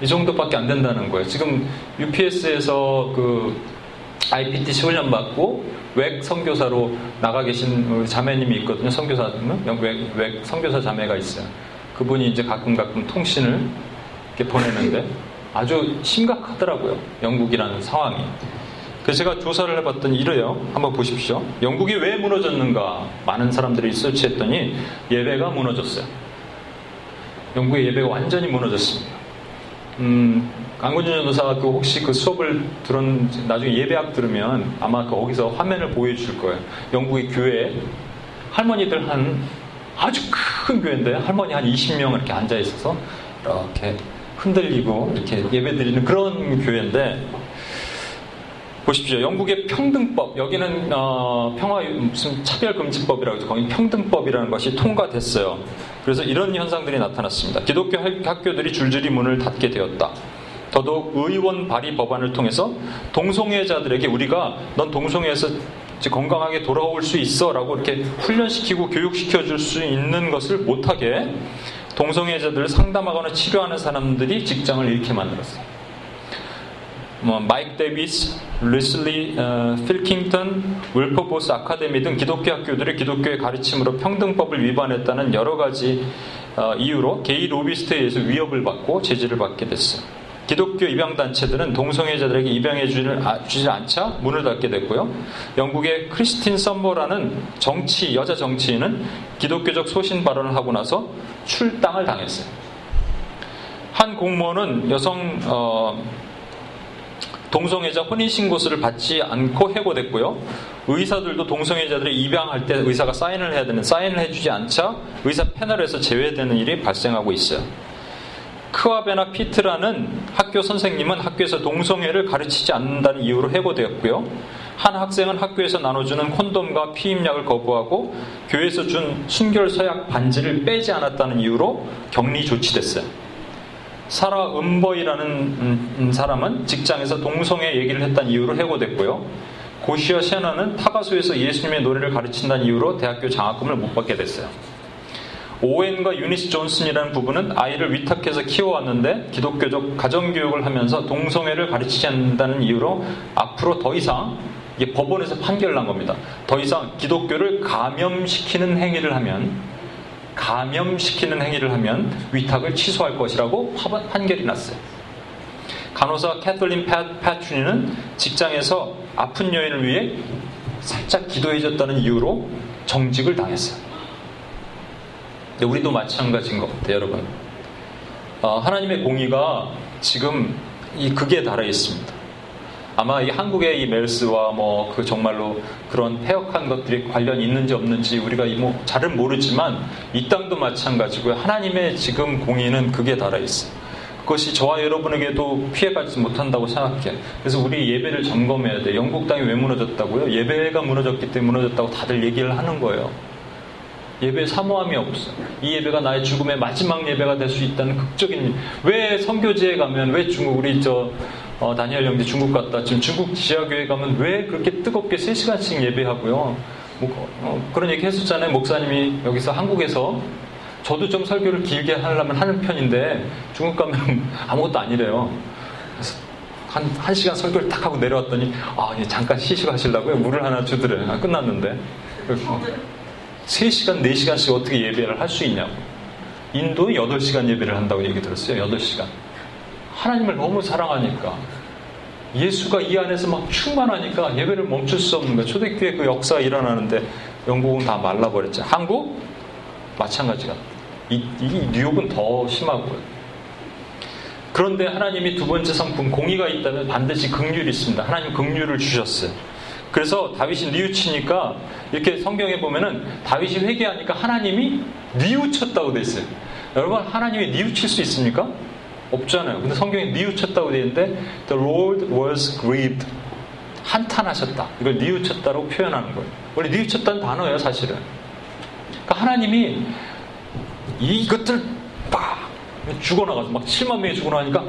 이 정도밖에 안 된다는 거예요. 지금 UPS에서 그 IPTC 훈련 받고 외 선교사로 나가 계신 자매님이 있거든요. 선교사 외, 외 선교사 자매가 있어요. 그분이 이제 가끔 가끔 통신을 이렇게 보내는데 아주 심각하더라고요. 영국이라는 상황이. 그래서 제가 조사를 해봤더니 이래요. 한번 보십시오. 영국이 왜 무너졌는가? 많은 사람들이 설치했더니 예배가 무너졌어요. 영국의 예배가 완전히 무너졌습니다. 음, 강군준 전도사가 그 혹시 그 수업을 들은 나중에 예배학 들으면 아마 거기서 화면을 보여줄 거예요. 영국의 교회 할머니들 한 아주 큰 교회인데 할머니 한 20명 이렇게 앉아 있어서 이렇게 흔들리고 이렇게 예배 드리는 그런 교회인데 보십시오. 영국의 평등법 여기는 어, 평화 무슨 차별금지법이라고 해서 거기 평등법이라는 것이 통과됐어요. 그래서 이런 현상들이 나타났습니다. 기독교 학교들이 줄줄이 문을 닫게 되었다. 더더욱 의원 발의 법안을 통해서 동성애자들에게 우리가 넌 동성애에서 건강하게 돌아올 수 있어라고 이렇게 훈련시키고 교육시켜 줄 수 있는 것을 못하게 동성애자들을 상담하거나 치료하는 사람들이 직장을 잃게 만들었어요. 뭐 마이크 데이비스, 루슬리 어, 필킹턴, 윌퍼보스 아카데미 등 기독교 학교들의 기독교의 가르침으로 평등법을 위반했다는 여러 가지 어, 이유로 게이 로비스트에 의해서 위협을 받고 제지를 받게 됐어요. 기독교 입양 단체들은 동성애자들에게 입양해 주지 않자 문을 닫게 됐고요. 영국의 크리스틴 썸머라는 정치, 여자 정치인은 기독교적 소신 발언을 하고 나서 출당을 당했어요. 한 공무원은 여성, 어, 동성애자 혼인신고서를 받지 않고 해고됐고요. 의사들도 동성애자들이 입양할 때 의사가 사인을 해야 되는 사인을 해주지 않자 의사 패널에서 제외되는 일이 발생하고 있어요. 크와베나 피트라는 학교 선생님은 학교에서 동성애를 가르치지 않는다는 이유로 해고되었고요. 한 학생은 학교에서 나눠주는 콘돔과 피임약을 거부하고 교회에서 준 순결 서약 반지를 빼지 않았다는 이유로 격리 조치됐어요. 사라 은버이라는 음, 음, 사람은 직장에서 동성애 얘기를 했다는 이유로 해고됐고요. 고시와 셰너는 타가수에서 예수님의 노래를 가르친다는 이유로 대학교 장학금을 못 받게 됐어요. 오웬과 유니스 존슨이라는 부부는 아이를 위탁해서 키워왔는데 기독교적 가정교육을 하면서 동성애를 가르치지 않는다는 이유로 앞으로 더 이상 법원에서 판결 난 겁니다. 더 이상 기독교를 감염시키는 행위를 하면 감염시키는 행위를 하면 위탁을 취소할 것이라고 판결이 났어요. 간호사 캐틀린 패트리는 직장에서 아픈 여인을 위해 살짝 기도해줬다는 이유로 정직을 당했어요. 우리도 마찬가지인 것 같아요, 여러분. 어, 하나님의 공의가 지금 이 극에 달해 있습니다. 아마 이 한국의 이 멜스와 뭐 그 정말로 그런 폐역한 것들이 관련이 있는지 없는지 우리가 뭐 잘은 모르지만 이 땅도 마찬가지고요. 하나님의 지금 공의는 극에 달해 있어요. 그것이 저와 여러분에게도 피해가지 못한다고 생각해. 그래서 우리 예배를 점검해야 돼. 영국 땅이 왜 무너졌다고요? 예배가 무너졌기 때문에 무너졌다고 다들 얘기를 하는 거예요. 예배 사모함이 없어. 이 예배가 나의 죽음의 마지막 예배가 될 수 있다는 극적인 왜 선교지에 가면 왜 중국 우리 저 어, 다니엘 형제 중국 갔다 지금 중국 지하교회 가면 왜 그렇게 뜨겁게 3시간씩 예배하고요. 뭐, 어, 그런 얘기 했었잖아요. 목사님이 여기서 한국에서 저도 좀 설교를 길게 하려면 하는 편인데 중국 가면 아무것도 아니래요. 한, 한 시간 설교를 딱 하고 내려왔더니 아, 잠깐 쉬시고 하시려고요. 물을 하나 주더래. 아, 끝났는데. 그래서 3시간, 4시간씩 어떻게 예배를 할 수 있냐고. 인도 8시간 예배를 한다고 얘기 들었어요. 8시간. 하나님을 너무 사랑하니까. 예수가 이 안에서 막 충만하니까 예배를 멈출 수 없는 거예요. 초대교회 그 역사가 일어나는데 영국은 다 말라버렸죠. 한국? 마찬가지가. 이, 이 뉴욕은 더 심하고요. 그런데 하나님이 두 번째 성품 공의가 있다면 반드시 극률이 있습니다. 하나님 극률을 주셨어요. 그래서 다윗이 뉘우치니까 이렇게 성경에 보면은 다윗이 회개하니까 하나님이 뉘우쳤다고 돼 있어요. 여러분 하나님이 뉘우칠 수 있습니까? 없잖아요. 근데 성경에 뉘우쳤다고 되어 있는데 The Lord was grieved. 한탄하셨다. 이걸 뉘우쳤다고 표현하는 거예요. 원래 뉘우쳤다는 단어예요, 사실은. 그러니까 하나님이 이것들 막 죽어나가서 막 7만 명이 죽어나가니까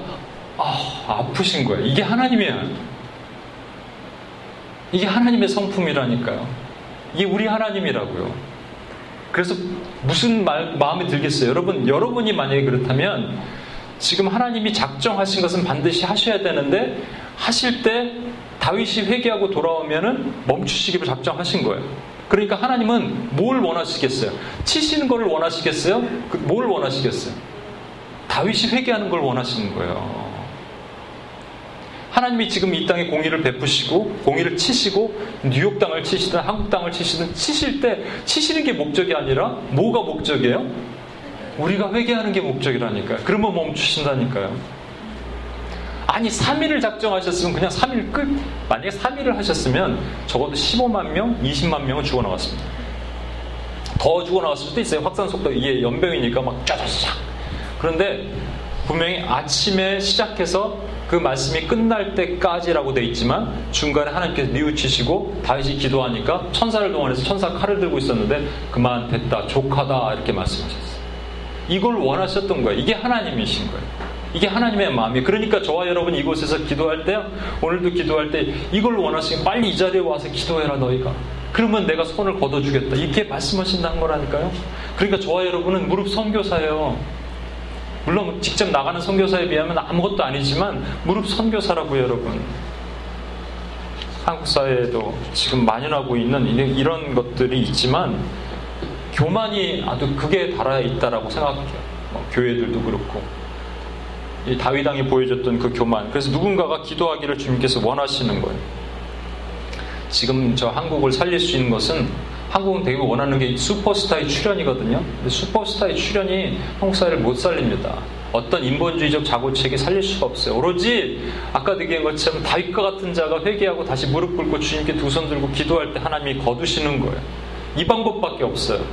아, 아프신 거예요. 이게 하나님이에요. 이게 하나님의 성품이라니까요. 이게 우리 하나님이라고요. 그래서 무슨 말, 마음이 들겠어요? 여러분, 여러분이 만약에 그렇다면 지금 하나님이 작정하신 것은 반드시 하셔야 되는데 하실 때 다윗이 회개하고 돌아오면은 멈추시기로 작정하신 거예요. 그러니까 하나님은 뭘 원하시겠어요? 치시는 것을 원하시겠어요? 그뭘 원하시겠어요? 다윗이 회개하는 걸 원하시는 거예요. 하나님이 지금 이 땅에 공의를 베푸시고 공의를 치시고 뉴욕 땅을 치시든 한국 땅을 치시든 치실 때 치시는 게 목적이 아니라 뭐가 목적이에요? 우리가 회개하는 게 목적이라니까요. 그러면 멈추신다니까요. 아니 3일을 작정하셨으면 그냥 3일 끝. 만약에 3일을 하셨으면 적어도 15만 명, 20만 명은 죽어나갔습니다. 더 죽어나갔을 수도 있어요. 확산 속도 이게 연병이니까 막 쫙쫙. 그런데 분명히 아침에 시작해서 그 말씀이 끝날 때까지라고 돼 있지만 중간에 하나님께서 뉘우치시고 다윗이 기도하니까 천사를 동원해서 천사 칼을 들고 있었는데 그만 됐다 족하다 이렇게 말씀하셨어요. 이걸 원하셨던 거예요. 이게 하나님이신 거예요. 이게 하나님의 마음이에요. 그러니까 저와 여러분 이곳에서 기도할 때 오늘도 기도할 때 이걸 원하시면 빨리 이 자리에 와서 기도해라 너희가. 그러면 내가 손을 걷어주겠다. 이렇게 말씀하신다는 거라니까요. 그러니까 저와 여러분은 무릎 선교사예요. 물론 직접 나가는 선교사에 비하면 아무것도 아니지만 무릎 선교사라고요, 여러분. 한국 사회에도 지금 만연하고 있는 이런 것들이 있지만 교만이 아주 극에 달아 있다라고 생각해요. 뭐 교회들도 그렇고 이 다윗왕이 보여줬던 그 교만. 그래서 누군가가 기도하기를 주님께서 원하시는 거예요. 지금 저 한국을 살릴 수 있는 것은 한국은 되게 원하는 게 슈퍼스타의 출연이거든요. 근데 슈퍼스타의 출연이 한국 사회를 못 살립니다. 어떤 인본주의적 자고책에 살릴 수가 없어요. 오로지 아까 얘기한 것처럼 다윗과 같은 자가 회개하고 다시 무릎 꿇고 주님께 두 손 들고 기도할 때 하나님이 거두시는 거예요. 이 방법밖에 없어요.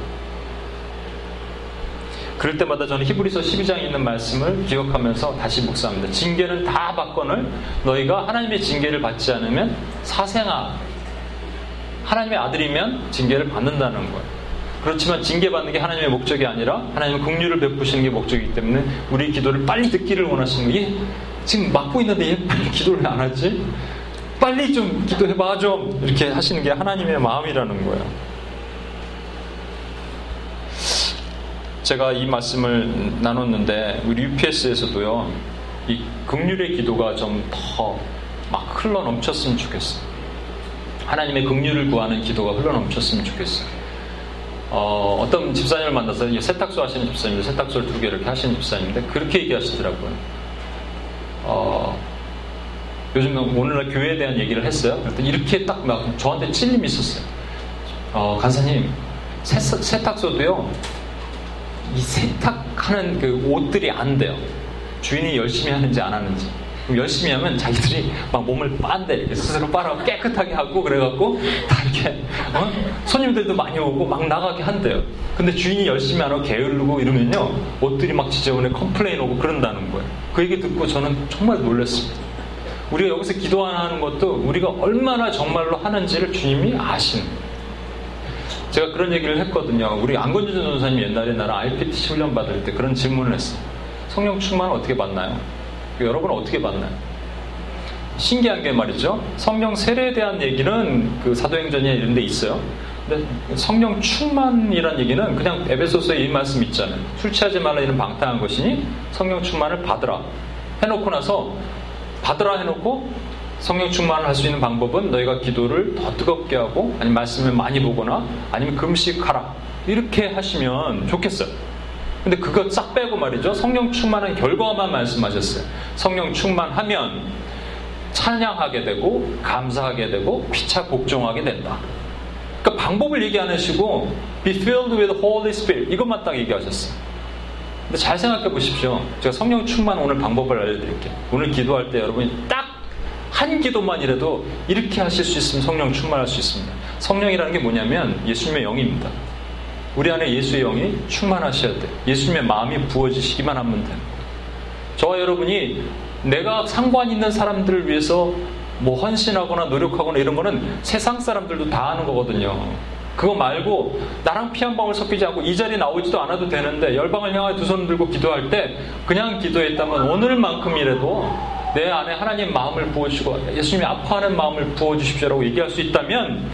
그럴 때마다 저는 히브리서 12장에 있는 말씀을 기억하면서 다시 묵상합니다. 징계는 다 받거늘 너희가 하나님의 징계를 받지 않으면 사생아 하나님의 아들이면 징계를 받는다는 거예요. 그렇지만 징계받는 게 하나님의 목적이 아니라 하나님은 국류를 베푸시는 게 목적이기 때문에 우리 기도를 빨리 듣기를 원하시는. 얘 지금 막고 있는데 얘 빨리 기도를 안 하지? 빨리 좀 기도해봐 좀 이렇게 하시는 게 하나님의 마음이라는 거예요. 제가 이 말씀을 나눴는데 우리 UPS에서도요 이 극률의 기도가 좀 더 막 흘러 넘쳤으면 좋겠어요. 하나님의 극률을 구하는 기도가 흘러 넘쳤으면 좋겠어요. 어, 떤 집사님을 만나서 세탁소 하시는 집사님인데 세탁소를 두개 이렇게 하시는 집사님인데 그렇게 얘기하시더라고요. 어, 요즘 오늘날 교회에 대한 얘기를 했어요. 이렇게 딱 막 저한테 찔림이 있었어요. 어, 간사님, 세, 세탁소도요, 이 세탁하는 그 옷들이 안 돼요. 주인이 열심히 하는지 안 하는지. 열심히 하면 자기들이 막 몸을 빤대 스스로 빨아 깨끗하게 하고 그래갖고 다 이렇게 어? 손님들도 많이 오고 막 나가게 한대요. 근데 주인이 열심히 안 하고 게으르고 이러면요 옷들이 막 지저분해 complain 오고 그런다는 거예요. 그 얘기 듣고 저는 정말 놀랐습니다. 우리가 여기서 기도하는 것도 우리가 얼마나 정말로 하는지를 주님이 아시는 거예요. 제가 그런 얘기를 했거든요. 우리 안건주 전도사님 옛날에 나랑 IPT 훈련 받을 때 그런 질문을 했어요. 성령 충만을 어떻게 받나요? 여러분은 어떻게 받나요? 신기한 게 말이죠. 성령 세례에 대한 얘기는 그 사도행전에 이런 데 있어요. 근데 성령 충만이란 얘기는 그냥 에베소서에 이 말씀 있잖아요. 술 취하지 말라 이런 방탕한 것이니 성령 충만을 받으라. 해놓고 나서 받으라 해놓고 성령 충만을 할 수 있는 방법은 너희가 기도를 더 뜨겁게 하고 아니면 말씀을 많이 보거나 아니면 금식하라. 이렇게 하시면 좋겠어요. 근데 그거 싹 빼고 말이죠. 성령 충만한 결과만 말씀하셨어요. 성령 충만하면 찬양하게 되고 감사하게 되고 피차 복종하게 된다. 그러니까 방법을 얘기 안 하시고 be filled with Holy Spirit 이것만 딱 얘기하셨어요. 근데 잘 생각해 보십시오. 제가 성령 충만 오늘 방법을 알려드릴게요. 오늘 기도할 때 여러분이 딱 한 기도만이라도 이렇게 하실 수 있으면 성령 충만할 수 있습니다. 성령이라는 게 뭐냐면 예수님의 영입니다. 우리 안에 예수의 영이 충만하셔야 돼. 예수님의 마음이 부어지시기만 하면 돼요. 저와 여러분이 내가 상관 있는 사람들을 위해서 뭐 헌신하거나 노력하거나 이런 거는 세상 사람들도 다 하는 거거든요. 그거 말고 나랑 피 한 방울 섞이지 않고 이 자리에 나오지도 않아도 되는데 열방을 향해 두손 들고 기도할 때 그냥 기도했다면 오늘만큼이라도 내 안에 하나님 마음을 부어주시고 예수님이 아파하는 마음을 부어주십시오라고 얘기할 수 있다면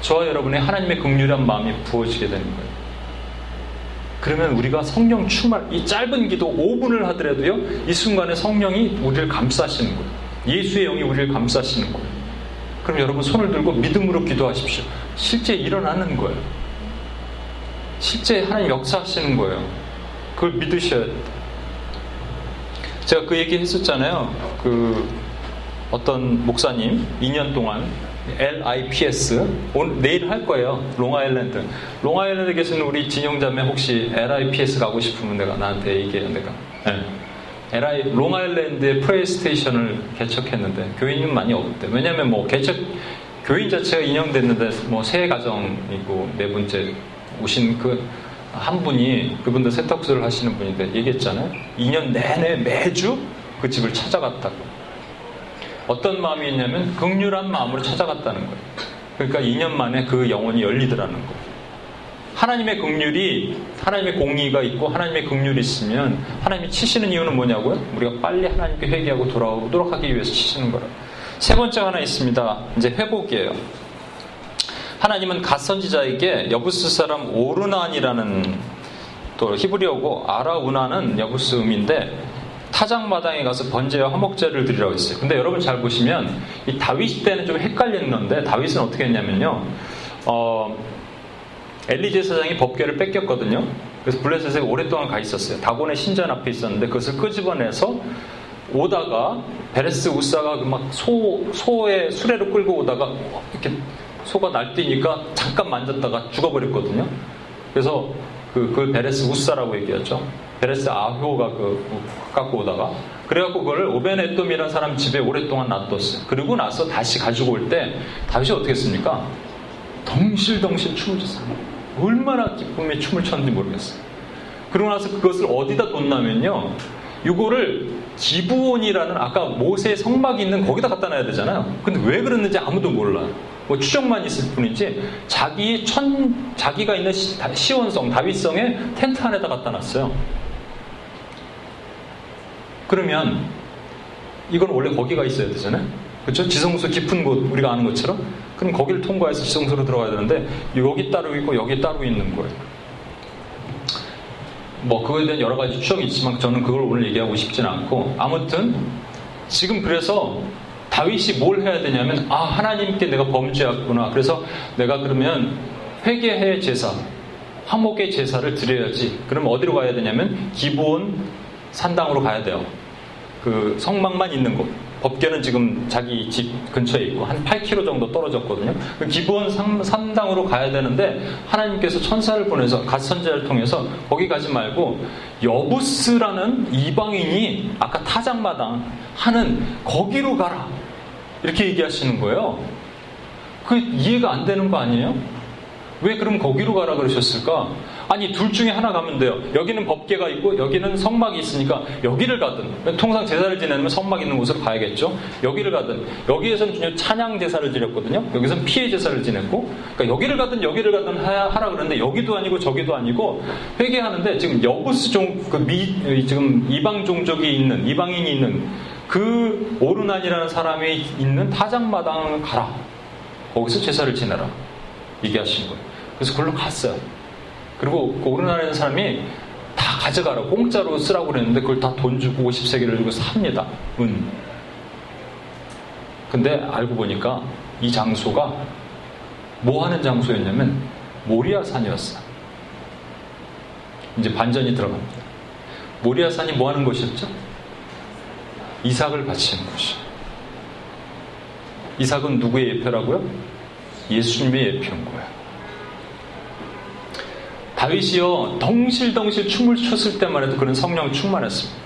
저와 여러분의 하나님의 긍휼한 마음이 부어지게 되는 거예요. 그러면 우리가 성령 충만, 이 짧은 기도 5분을 하더라도요, 이 순간에 성령이 우리를 감싸시는 거예요. 예수의 영이 우리를 감싸시는 거예요. 그럼 여러분 손을 들고 믿음으로 기도하십시오. 실제 일어나는 거예요. 실제 하나님 역사하시는 거예요. 그걸 믿으셔야 돼요. 제가 그 얘기 했었잖아요. 그 어떤 목사님 2년 동안 LIPS 오늘 내일 할 거예요. 롱아일랜드. 롱아일랜드 계시는 우리 진영자매 혹시 LIPS 가고 싶으면 내가 나한테 얘기해요. 내가. 네. LI 롱아일랜드에 pray station을 개척했는데 교인은 많이 없대. 왜냐하면 뭐 개척 교인 자체가 인용됐는데 뭐 세 가정이고 네 번째 오신 그 한 분이 그분도 세탁소를 하시는 분인데 얘기했잖아요. 2년 내내 매주 그 집을 찾아갔다고. 어떤 마음이 있냐면 극률한 마음으로 찾아갔다는 거예요. 그러니까 2년 만에 그 영혼이 열리더라는 거예요. 하나님의 극률이 하나님의 공의가 있고 하나님의 극률이 있으면 하나님이 치시는 이유는 뭐냐고요? 우리가 빨리 하나님께 회개하고 돌아오도록 하기 위해서 치시는 거라. 세 번째 하나 있습니다. 이제 회복이에요. 하나님은 갓 선지자에게 여부스 사람 오르난이라는 또 히브리어고 아라우나는 여부스 음인데 타작 마당에 가서 번제와 화목제를 드리라고 했어요. 근데 여러분 잘 보시면 이 다윗 때는 좀 헷갈리는 건데 다윗은 어떻게 했냐면요. 어, 엘리 제 사장이 법궤를 뺏겼거든요. 그래서 블레셋에 오랫동안 가 있었어요. 다곤의 신전 앞에 있었는데 그것을 끄집어내서 오다가 베레스 우사가 그 막 소, 소의 수레로 끌고 오다가 이렇게 소가 날뛰니까 잠깐 만졌다가 죽어버렸거든요. 그래서 그, 그 베레스 우사라고 얘기하죠. 베레스 아효가 그 갖고 오다가 그래갖고 그걸 오벤에돔이라는 사람 집에 오랫동안 놔뒀어요. 그리고 나서 다시 가지고 올 때 다윗이 어떻게 했습니까? 덩실덩실 춤을 췄어요. 얼마나 기쁨의 춤을 췄는지 모르겠어요. 그러고 나서 그것을 어디다 뒀냐면요. 이거를 기브온이라는 아까 모세의 성막이 있는 거기다 갖다 놔야 되잖아요. 근데 왜 그랬는지 아무도 몰라요. 뭐 추정만 있을 뿐이지 자기 천 자기가 있는 시, 원성 다윗성의 텐트 안에다 갖다 놨어요. 그러면 이건 원래 거기가 있어야 되잖아요. 그렇죠? 지성소 깊은 곳 우리가 아는 것처럼 그럼 거기를 통과해서 지성소로 들어가야 되는데 여기 따로 있고 여기 따로 있는 거예요. 뭐 그거에 대한 여러 가지 추정이 있지만 저는 그걸 오늘 얘기하고 싶지는 않고 아무튼 지금 그래서 다윗이 뭘 해야 되냐면 아 하나님께 내가 범죄했구나 그래서 내가 그러면 회개의 제사 화목의 제사를 드려야지 그럼 어디로 가야 되냐면 기본 산당으로 가야 돼요 그 성막만 있는 곳 법계는 지금 자기 집 근처에 있고 한 8km 정도 떨어졌거든요. 그 기본 3당으로 가야 되는데 하나님께서 천사를 보내서 갓 선제를 통해서 거기 가지 말고 여부스라는 이방인이 아까 타작마당 하는 거기로 가라. 이렇게 얘기하시는 거예요. 그 이해가 안 되는 거 아니에요? 왜 그럼 거기로 가라 그러셨을까? 아니 둘 중에 하나 가면 돼요. 여기는 법계가 있고 여기는 성막이 있으니까 여기를 가든 통상 제사를 지내면 성막 있는 곳으로 가야겠죠. 여기를 가든 여기에서는 찬양 제사를 지냈거든요. 여기서는 피해 제사를 지냈고 그러니까 여기를 가든 여기를 가든 하라 그러는데 여기도 아니고 저기도 아니고 회개하는데 지금 여부스 종 그 미 지금 이방 종족이 있는 이방인이 있는 그 오르난이라는 사람이 있는 타작마당을 가라. 거기서 제사를 지내라. 얘기하신 거예요. 그래서 그걸로 갔어요. 그리고 그 오르나라는 사람이 다 가져가라. 공짜로 쓰라고 그랬는데 그걸 다 돈 주고 50세기를 주고 삽니다. 은. 근데 알고 보니까 이 장소가 뭐 하는 장소였냐면 모리아산이었어요. 이제 반전이 들어갑니다. 모리아산이 뭐 하는 곳이었죠? 이삭을 바치는 곳이요. 이삭은 누구의 예표라고요? 예수님의 예표인 거예요. 다윗이요 덩실덩실 춤을 췄을 때만 해도 그런 성령 충만했습니다.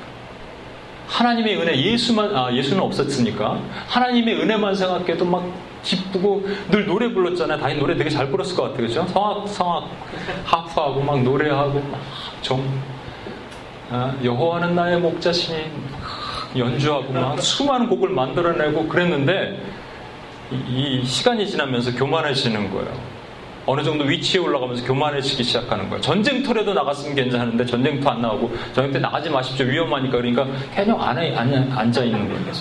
하나님의 은혜 예수만 아 예수는 없었으니까 하나님의 은혜만 생각해도 막 기쁘고 늘 노래 불렀잖아요. 다윗 노래 되게 잘 불렀을 것 같아요, 그죠? 성악 성악 하프하고 막 노래하고 막정 아, 여호와는 나의 목자시니 연주하고 막 수많은 곡을 만들어내고 그랬는데 이, 이 시간이 지나면서 교만해지는 거예요. 어느 정도 위치에 올라가면서 교만해지기 시작하는 거예요. 전쟁터라도 나갔으면 괜찮은데 전쟁터 안 나오고 전쟁터 나가지 마십시오. 위험하니까 그러니까 그냥 안에 앉아 있는 거예요.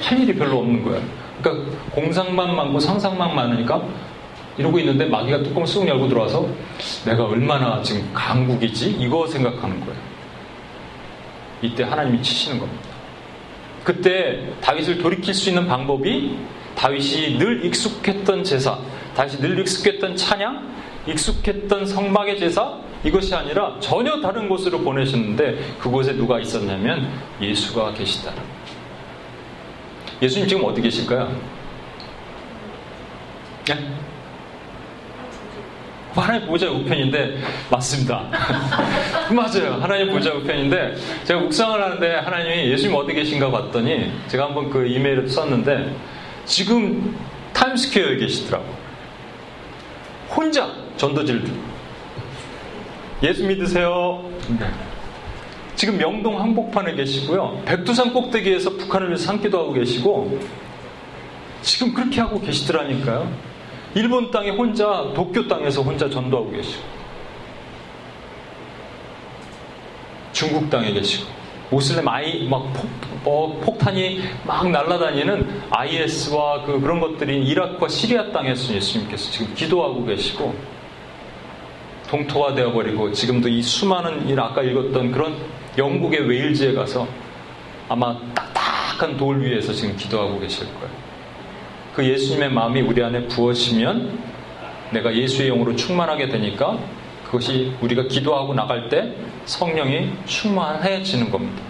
할 일이 별로 없는 거예요. 그러니까 공상만 많고 상상만 많으니까 이러고 있는데 마귀가 뚜껑을 쑥 열고 들어와서 내가 얼마나 지금 강국이지? 이거 생각하는 거예요. 이때 하나님이 치시는 겁니다. 그때 다윗을 돌이킬 수 있는 방법이 다윗이 늘 익숙했던 제사, 다윗이 늘 익숙했던 찬양, 익숙했던 성막의 제사 이것이 아니라 전혀 다른 곳으로 보내셨는데 그곳에 누가 있었냐면 예수가 계시다. 예수님 지금 어디 계실까요? 네? 하나님 보좌 우편인데 맞습니다. 맞아요. 하나님 보좌 우편인데 제가 묵상을 하는데 하나님이 예수님 어디 계신가 봤더니 제가 한번 그 이메일을 썼는데 지금 타임스퀘어에 계시더라고. 혼자 전도질 예수 믿으세요. 네. 지금 명동 한복판에 계시고요. 백두산 꼭대기에서 북한을 위해서 산기도 하고 계시고 지금 그렇게 하고 계시더라니까요. 일본 땅에 혼자 도쿄 땅에서 혼자 전도하고 계시고 중국 땅에 계시고 모슬렘 아이 막 폭, 어, 폭탄이 막 날아다니는 IS와 그 그런 것들이 이라크와 시리아 땅에서 예수님께서 지금 기도하고 계시고 동토화 되어버리고 지금도 이 수많은 일 아까 읽었던 그런 영국의 웨일즈에 가서 아마 딱딱한 돌 위에서 지금 기도하고 계실 거예요. 그 예수님의 마음이 우리 안에 부어지면 내가 예수의 영으로 충만하게 되니까 그것이 우리가 기도하고 나갈 때 성령이 충만해지는 겁니다.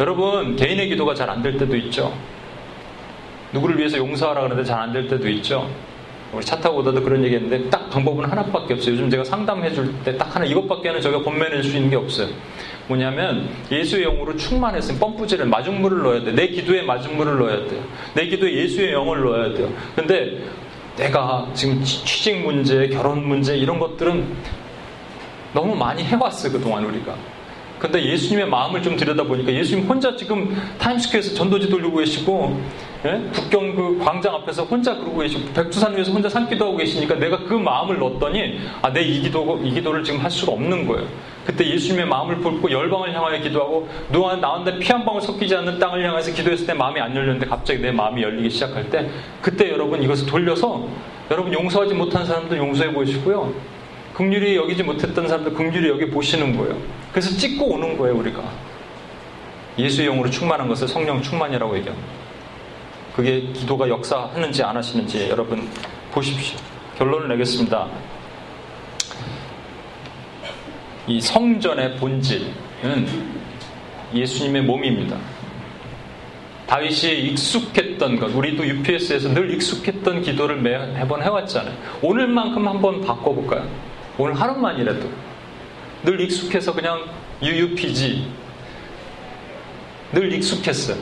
여러분, 개인의 기도가 잘 안 될 때도 있죠. 누구를 위해서 용서하라 그러는데 잘 안 될 때도 있죠. 우리 차 타고 오다도 그런 얘기 했는데 딱 방법은 하나밖에 없어요. 요즘 제가 상담해 줄 때 딱 하나 이것밖에는 저희가 본면해 줄 수 있는 게 없어요. 뭐냐면 예수의 영으로 충만했으면 펌프질을 마중물을 넣어야 돼. 내 기도에 마중물을 넣어야 돼요. 내 기도에 예수의 영을 넣어야 돼요. 근데 내가 지금 취직 문제, 결혼 문제 이런 것들은 너무 많이 해왔어요. 그동안 우리가. 근데 예수님의 마음을 좀 들여다보니까 예수님 혼자 지금 타임스퀘어에서 전도지 돌리고 계시고 예? 북경 그 광장 앞에서 혼자 그러고 계시고 백두산 위에서 혼자 산기도 하고 계시니까 내가 그 마음을 넣었더니 아 내 이 기도 이 기도를 지금 할 수가 없는 거예요. 그때 예수님의 마음을 품고 열방을 향하여 기도하고 누가 나왔는데 피한 방울 섞이지 않는 땅을 향해서 기도했을 때 마음이 안 열렸는데 갑자기 내 마음이 열리기 시작할 때 그때 여러분 이것을 돌려서 여러분 용서하지 못한 사람들 용서해 보시고요. 극률이 여기지 못했던 사람들 극률이 여기 보시는 거예요. 그래서 찍고 오는 거예요, 우리가. 예수의 영으로 충만한 것을 성령 충만이라고 얘기합니다. 그게 기도가 역사하는지 안 하시는지 여러분 보십시오. 결론을 내겠습니다. 이 성전의 본질은 예수님의 몸입니다. 다윗이 익숙했던 것, 우리도 UPS에서 늘 익숙했던 기도를 매번 해왔잖아요. 오늘만큼 한번 바꿔볼까요? 오늘 하루만이라도 늘 익숙해서 그냥 UUPG 늘 익숙했어요.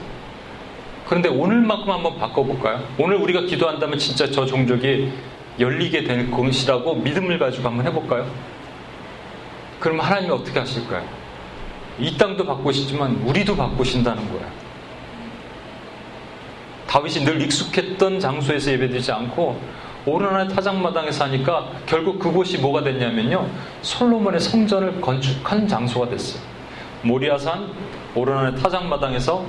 그런데 오늘만큼 한번 바꿔볼까요? 오늘 우리가 기도한다면 진짜 저 종족이 열리게 될 것이라고 믿음을 가지고 한번 해볼까요? 그럼 하나님이 어떻게 하실까요? 이 땅도 바꾸시지만 우리도 바꾸신다는 거예요. 다윗이 늘 익숙했던 장소에서 예배드리지 않고 오르나의 타작마당에 사니까 결국 그곳이 뭐가 됐냐면요. 솔로몬의 성전을 건축한 장소가 됐어요. 모리아산 오르나의 타작마당에서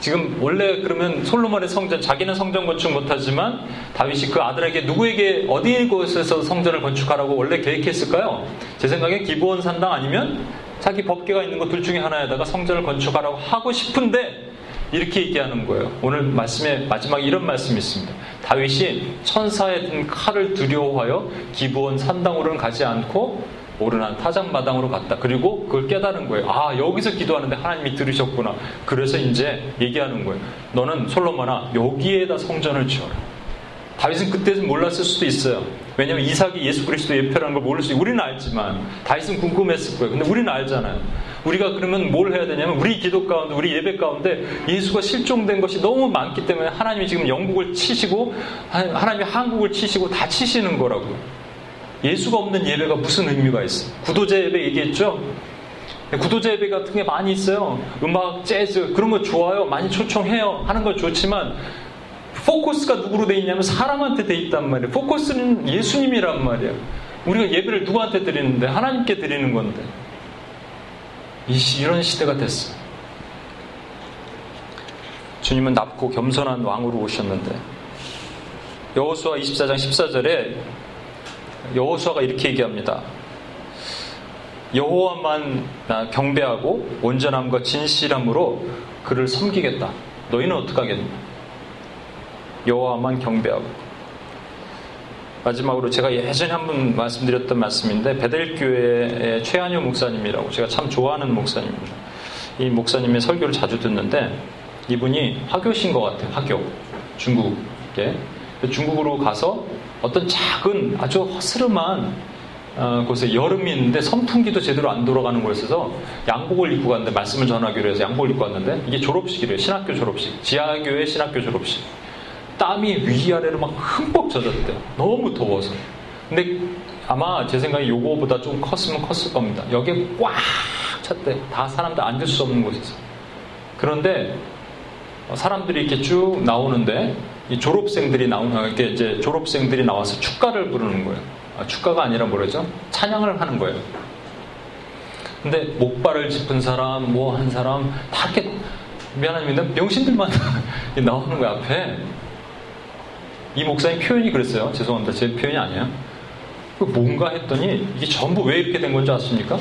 지금 원래 그러면 솔로몬의 성전 자기는 성전 건축 못하지만 다윗이 그 아들에게 누구에게 어디 곳에서 성전을 건축하라고 원래 계획했을까요? 제 생각에 기부원 산당 아니면 자기 법계가 있는 것 둘 중에 하나에다가 성전을 건축하라고 하고 싶은데 이렇게 얘기하는 거예요. 오늘 말씀에 마지막에 이런 말씀이 있습니다. 다윗이 천사의 든 칼을 두려워하여 기부원 산당으로는 가지 않고 오르난 타작마당으로 갔다. 그리고 그걸 깨달은 거예요. 아, 여기서 기도하는데 하나님이 들으셨구나. 그래서 이제 얘기하는 거예요. 너는 솔로몬아, 여기에다 성전을 지어라. 다윗은 그때는 몰랐을 수도 있어요. 왜냐하면 이삭이 예수 그리스도 예표라는 걸 모를 수 있어요. 우리는 알지만 다윗은 궁금했을 거예요. 근데 우리는 알잖아요. 우리가 그러면 뭘 해야 되냐면 우리 기도 가운데 우리 예배 가운데 예수가 실종된 것이 너무 많기 때문에 하나님이 지금 영국을 치시고 하나님이 한국을 치시고 다 치시는 거라고요. 예수가 없는 예배가 무슨 의미가 있어? 구도제 예배 얘기했죠? 구도제 예배 같은 게 많이 있어요. 음악, 재즈 그런 거 좋아요. 많이 초청해요. 하는 건 좋지만 포커스가 누구로 돼 있냐면 사람한테 돼 있단 말이에요. 포커스는 예수님이란 말이에요. 우리가 예배를 누구한테 드리는데 하나님께 드리는 건데 이런 시대가 됐어. 주님은 낮고 겸손한 왕으로 오셨는데 여호수아 24장 14절에 여호수아가 이렇게 얘기합니다. 여호와만 경배하고 온전함과 진실함으로 그를 섬기겠다. 너희는 어떻게 하겠냐? 여호와만 경배하고 마지막으로 제가 예전에 한 번 말씀드렸던 말씀인데 베델교회의 최한효 목사님이라고 제가 참 좋아하는 목사님입니다. 이 목사님의 설교를 자주 듣는데 이분이 화교신 것 같아요. 화교 중국에 중국으로 가서 어떤 작은 아주 허스름한 어, 곳에 여름이 있는데 선풍기도 제대로 안 돌아가는 곳에서 양복을 입고 갔는데 말씀을 전하기로 해서 양복을 입고 갔는데 이게 졸업식이래요. 신학교 졸업식. 지하교회 신학교 졸업식. 땀이 위아래로 막 흠뻑 젖었대요. 너무 더워서. 근데 아마 제 생각에 요거보다 좀 컸으면 컸을 겁니다. 여기에 꽉 찼대. 다 사람들 앉을 수 없는 곳에서. 그런데 사람들이 이렇게 쭉 나오는데 이 졸업생들이 나오는 이렇게 이제 졸업생들이 나와서 축가를 부르는 거예요. 아, 축가가 아니라 뭐라죠? 찬양을 하는 거예요. 근데 목발을 짚은 사람, 뭐 한 사람 다 이렇게 미안합니다. 명신들만 나오는 거야 앞에. 이 목사님 표현이 그랬어요. 죄송합니다. 제 표현이 아니에요. 그 뭔가 했더니 이게 전부 왜 이렇게 된 건지 아십니까?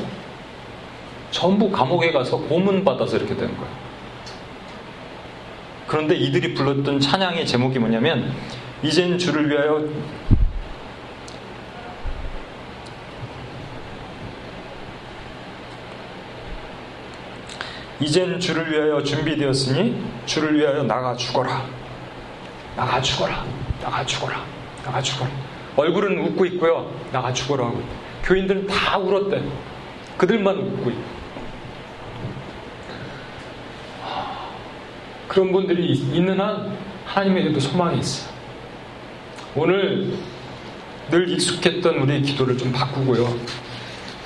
전부 감옥에 가서 고문 받아서 이렇게 된 거예요. 그런데 이들이 불렀던 찬양의 제목이 뭐냐면 이젠 주를 위하여 이젠 주를 위하여 준비되었으니 주를 위하여 나가 죽어라. 나가 죽어라. 나가 죽어라. 나가 죽어라. 얼굴은 웃고 있고요. 나가 죽어라 하고. 교인들은 다 울었대. 그들만 웃고 있고. 그런 분들이 있는 한 하나님에게도 소망이 있어요. 오늘 늘 익숙했던 우리의 기도를 좀 바꾸고요.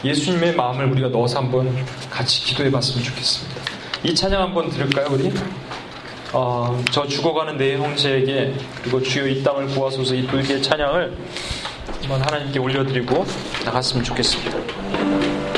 예수님의 마음을 우리가 넣어서 한번 같이 기도해 봤으면 좋겠습니다. 이 찬양 한번 들을까요, 우리? 어, 저 죽어가는 내 형제에게 그리고 주여 이 땅을 구하소서 이 불기의 찬양을 한번 하나님께 올려드리고 나갔으면 좋겠습니다.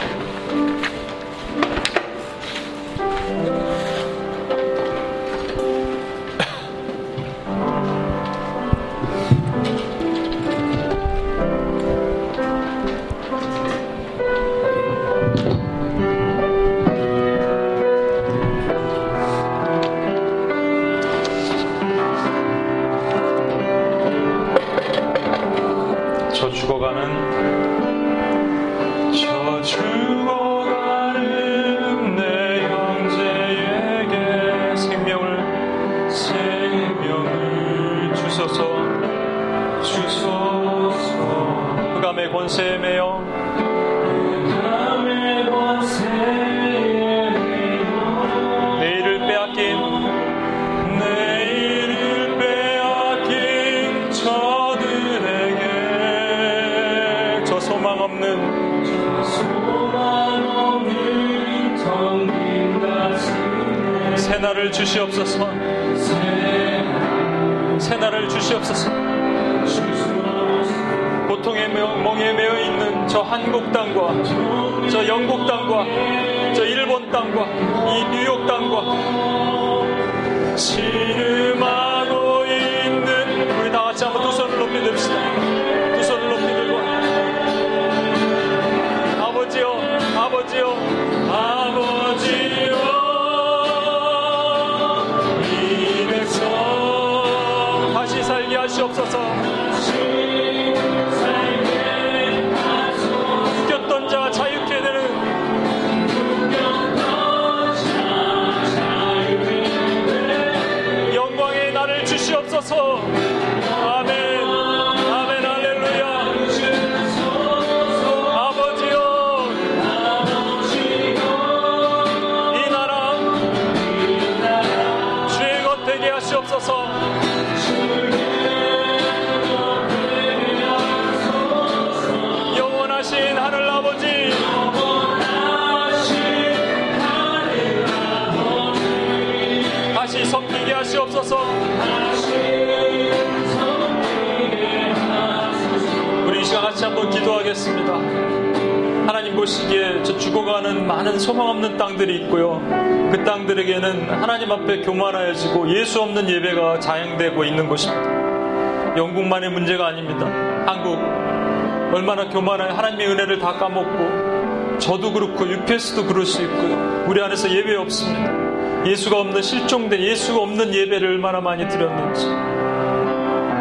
교만한 하나님의 은혜를 다 까먹고 저도 그렇고 UPS도 그럴 수 있고요. 우리 안에서 예배 없습니다. 예수가 없는 실종된 예수가 없는 예배를 얼마나 많이 드렸는지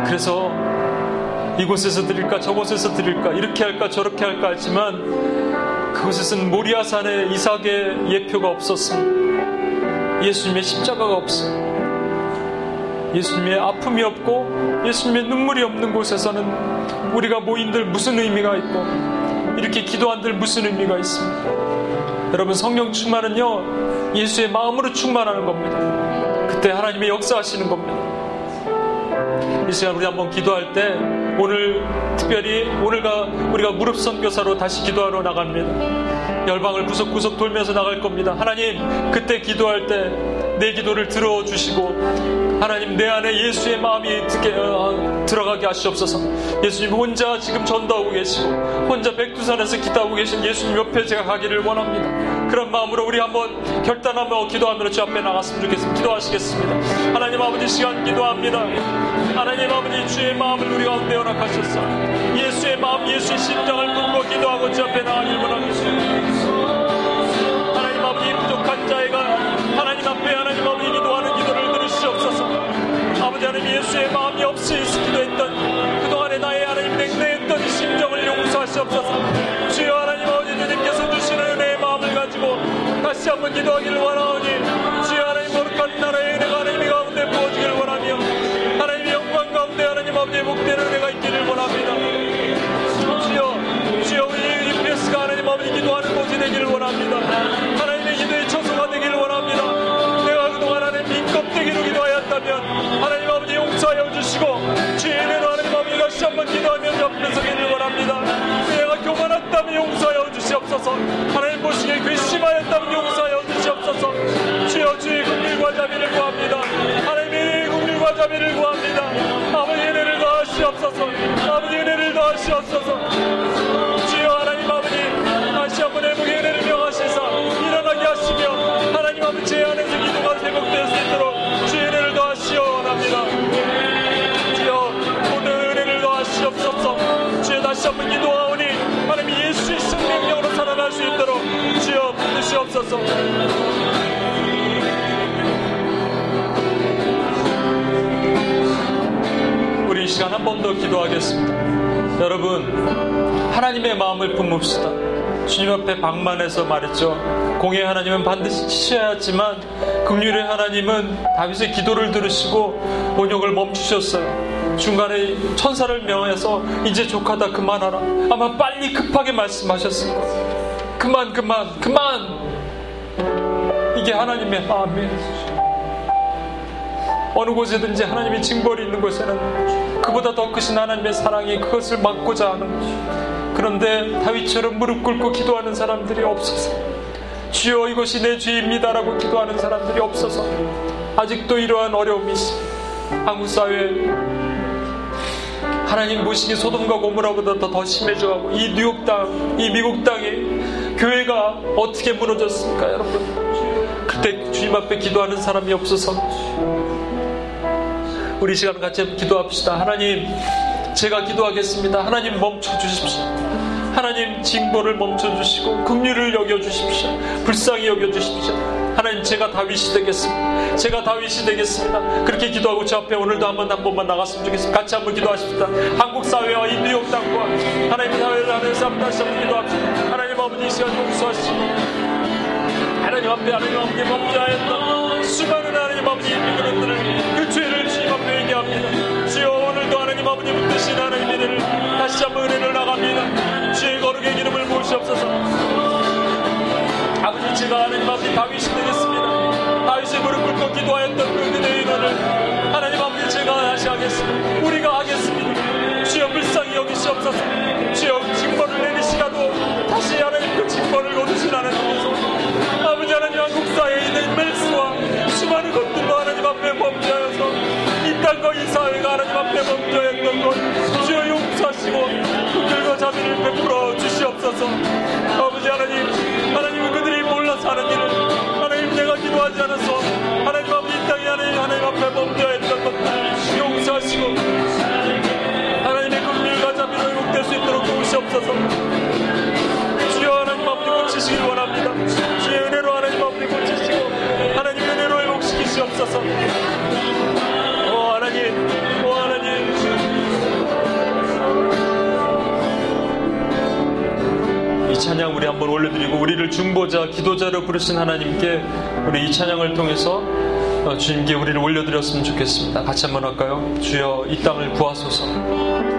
그래서 이곳에서 드릴까 저곳에서 드릴까 이렇게 할까 저렇게 할까 하지만 그곳에서는 모리아산에 이삭의 예표가 없었습니다. 예수님의 십자가가 없어. 예수님의 아픔이 없고 예수님의 눈물이 없는 곳에서는 우리가 모인들 무슨 의미가 있고 이렇게 기도한들 무슨 의미가 있습니까? 여러분 성령 충만은요 예수의 마음으로 충만하는 겁니다. 그때 하나님의 역사하시는 겁니다. 이 시간 우리 한번 기도할 때 오늘 특별히 오늘가 우리가 무릎 선교사로 다시 기도하러 나갑니다. 열방을 구석구석 돌면서 나갈 겁니다. 하나님 그때 기도할 때 내 기도를 들어주시고 하나님 내 안에 예수의 마음이 듣게, 어, 들어가게 하시옵소서. 예수님 혼자 지금 전도하고 계시고 혼자 백두산에서 기도하고 계신 예수님 옆에 제가 가기를 원합니다. 그런 마음으로 우리 한번 결단하며 기도하며 주 앞에 나갔으면 좋겠습니다. 기도하시겠습니다. 하나님 아버지 시간 기도합니다. 하나님 아버지 주의 마음을 우리 가운데 허락하셨사 예수의 마음 예수의 심장을 품고 기도하고 주 앞에 나가길 원합니다. 하나님 아버지 부족한 자애가 하나님 앞에 하나님 아버지 기도하는 기도를 들으시옵소서. 아버지 하나님 예수의 마음이 없이 기도했던 그동안에 나의 하나님 냉랭했던 이 심정을 용서하시옵소서. 주여 하나님 아버지 주님께서 주시는 은혜의 마음을 가지고 다시 한번 기도하기를 원하오니 주여 하나님 거룩한 나라의 은혜가 하나님 가운데 부어지기를 원하며 하나님의 영광 가운데 하나님 아버지의 복되는 은혜가 있기를 원합니다. 주여 주여 우리 UPS가 하나님 아버지 기도하는 곳이 되기를 원합니다. 하나님의 기도의 처소가 되기를 원합니다 하나님 민 껍데기로 기도하였다면 하나님 아버지 용서하여 주시고 은혜로 하나님 아버지 다시 한번 기도하며 옆에 서기를 원합니다. 내가 교만했다면 용서하여 주시옵소서. 하나님 보시기에 괘씸하였다면 용서하여 주시옵소서. 주여 주의 국민과 자비를 구합니다. 하나님의 국민과 자비를 구합니다. 아버지 은혜를 더하시옵소서. 아버지 은혜를 더하시옵소서. 주여 하나님 아버지 다시 한번 회복의 은혜를 하나님 기도가 회복될 수 있도록 주의 은혜를 더하시오 원합니다 주여 모든 은혜를 더하시옵소서 주여 다시 한번 기도하오니 하나님 예수의 생명력으로 살아날 수 있도록 주여 붙드시옵소서 우리 이 시간 한 번 더 기도하겠습니다. 여러분, 하나님의 마음을 품읍시다. 주님 앞에 방만해서 말했죠. 공의 하나님은 반드시 치셔야 하지만 긍휼의 하나님은 다윗의 기도를 들으시고 온욕을 멈추셨어요. 중간에 천사를 명해서 이제 족하다 그만하라. 아마 빨리 급하게 말씀하셨을 거예요. 그만 그만 그만 이게 하나님의 마음이에요. 어느 곳에든지 하나님의 징벌이 있는 곳에는 그보다 더 크신 하나님의 사랑이 그것을 막고자 하는 것이 그런데 다윗처럼 무릎 꿇고 기도하는 사람들이 없어서 주여 이것이 내 죄입니다라고 기도하는 사람들이 없어서 아직도 이러한 어려움이 있습니다. 한국 사회 하나님 보시기 소돔과 고모라보다 더, 더 심해져가고 이 뉴욕 땅, 이 미국 땅에 교회가 어떻게 무너졌습니까, 여러분? 그때 주님 앞에 기도하는 사람이 없어서 우리 시간 같이 기도합시다. 하나님, 제가 기도하겠습니다. 하나님 멈춰 주십시오. 하나님 징벌을 멈춰 주시고 긍휼을 여겨 주십시오. 불쌍히 여겨 주십시오. 하나님 제가 다윗이 되겠습니다. 제가 다윗이 되겠습니다. 그렇게 기도하고 저 앞에 오늘도 한번 한 번만 나갔으면 좋겠습니다. 같이 한번 기도하십시다. 한국 사회와 이 뉴욕 땅과 하나님 사회를 하면서 한번 다시 한번 기도합시다. 하나님 아버지 이 시간 용서하시고 하나님 앞에 하나님 앞에 범죄하였던 수많은 하나님 아버지 인민들을 그 죄를 주님 앞에 얘기합니다. 주여 오늘도 하나님 아버지 붙드신 하나님 은혜를 다시 한번 은혜를 나갑니다. 거룩의 기름을 부으시옵소서. 아버지 제가 하나님 앞에 다윗이 되겠습니다. 다윗이 무릎 꿇고 기도하였던 그 은혜의 인원을 하나님 아버지 제가 다시 하겠습니다. 우리가 하겠습니다. 주여 불쌍히 여기시옵소서. 주여 징벌을 내리시라도 다시 하나님 그 징벌을 거두신 하나님께서 아버지 하나님 한국 사회에 있는 멜스와 수많은 것들도 하나님 앞에 범죄하여서 이 땅과 이 사회가 하나님 앞에 범죄했던 것 주여 용 서하시고 그들과 자비를 베풀어 주시옵소서. 아버지 하나님 하나님 그들이 몰라서 하는 일을 하나님 내가 기도하지 않아서 하나님 아버지 이 땅에 하나님 하나님 앞에 범죄했던 것들 용서하시고 하나님의 긍휼과 자비로 회복될 수 있도록 도우시옵소서. 주여 하나님 아버지 고치시길 원합니다. 주의 은혜로 하나님 아버지 고치시고 하나님 은혜로 회복시키시옵소서. 오 하나님 한번 올려드리고 우리를 중보자, 기도자로 부르신 하나님께 우리 이 찬양을 통해서 어, 주님께 우리를 올려드렸으면 좋겠습니다. 같이 한번 할까요? 주여 이 땅을 구하소서.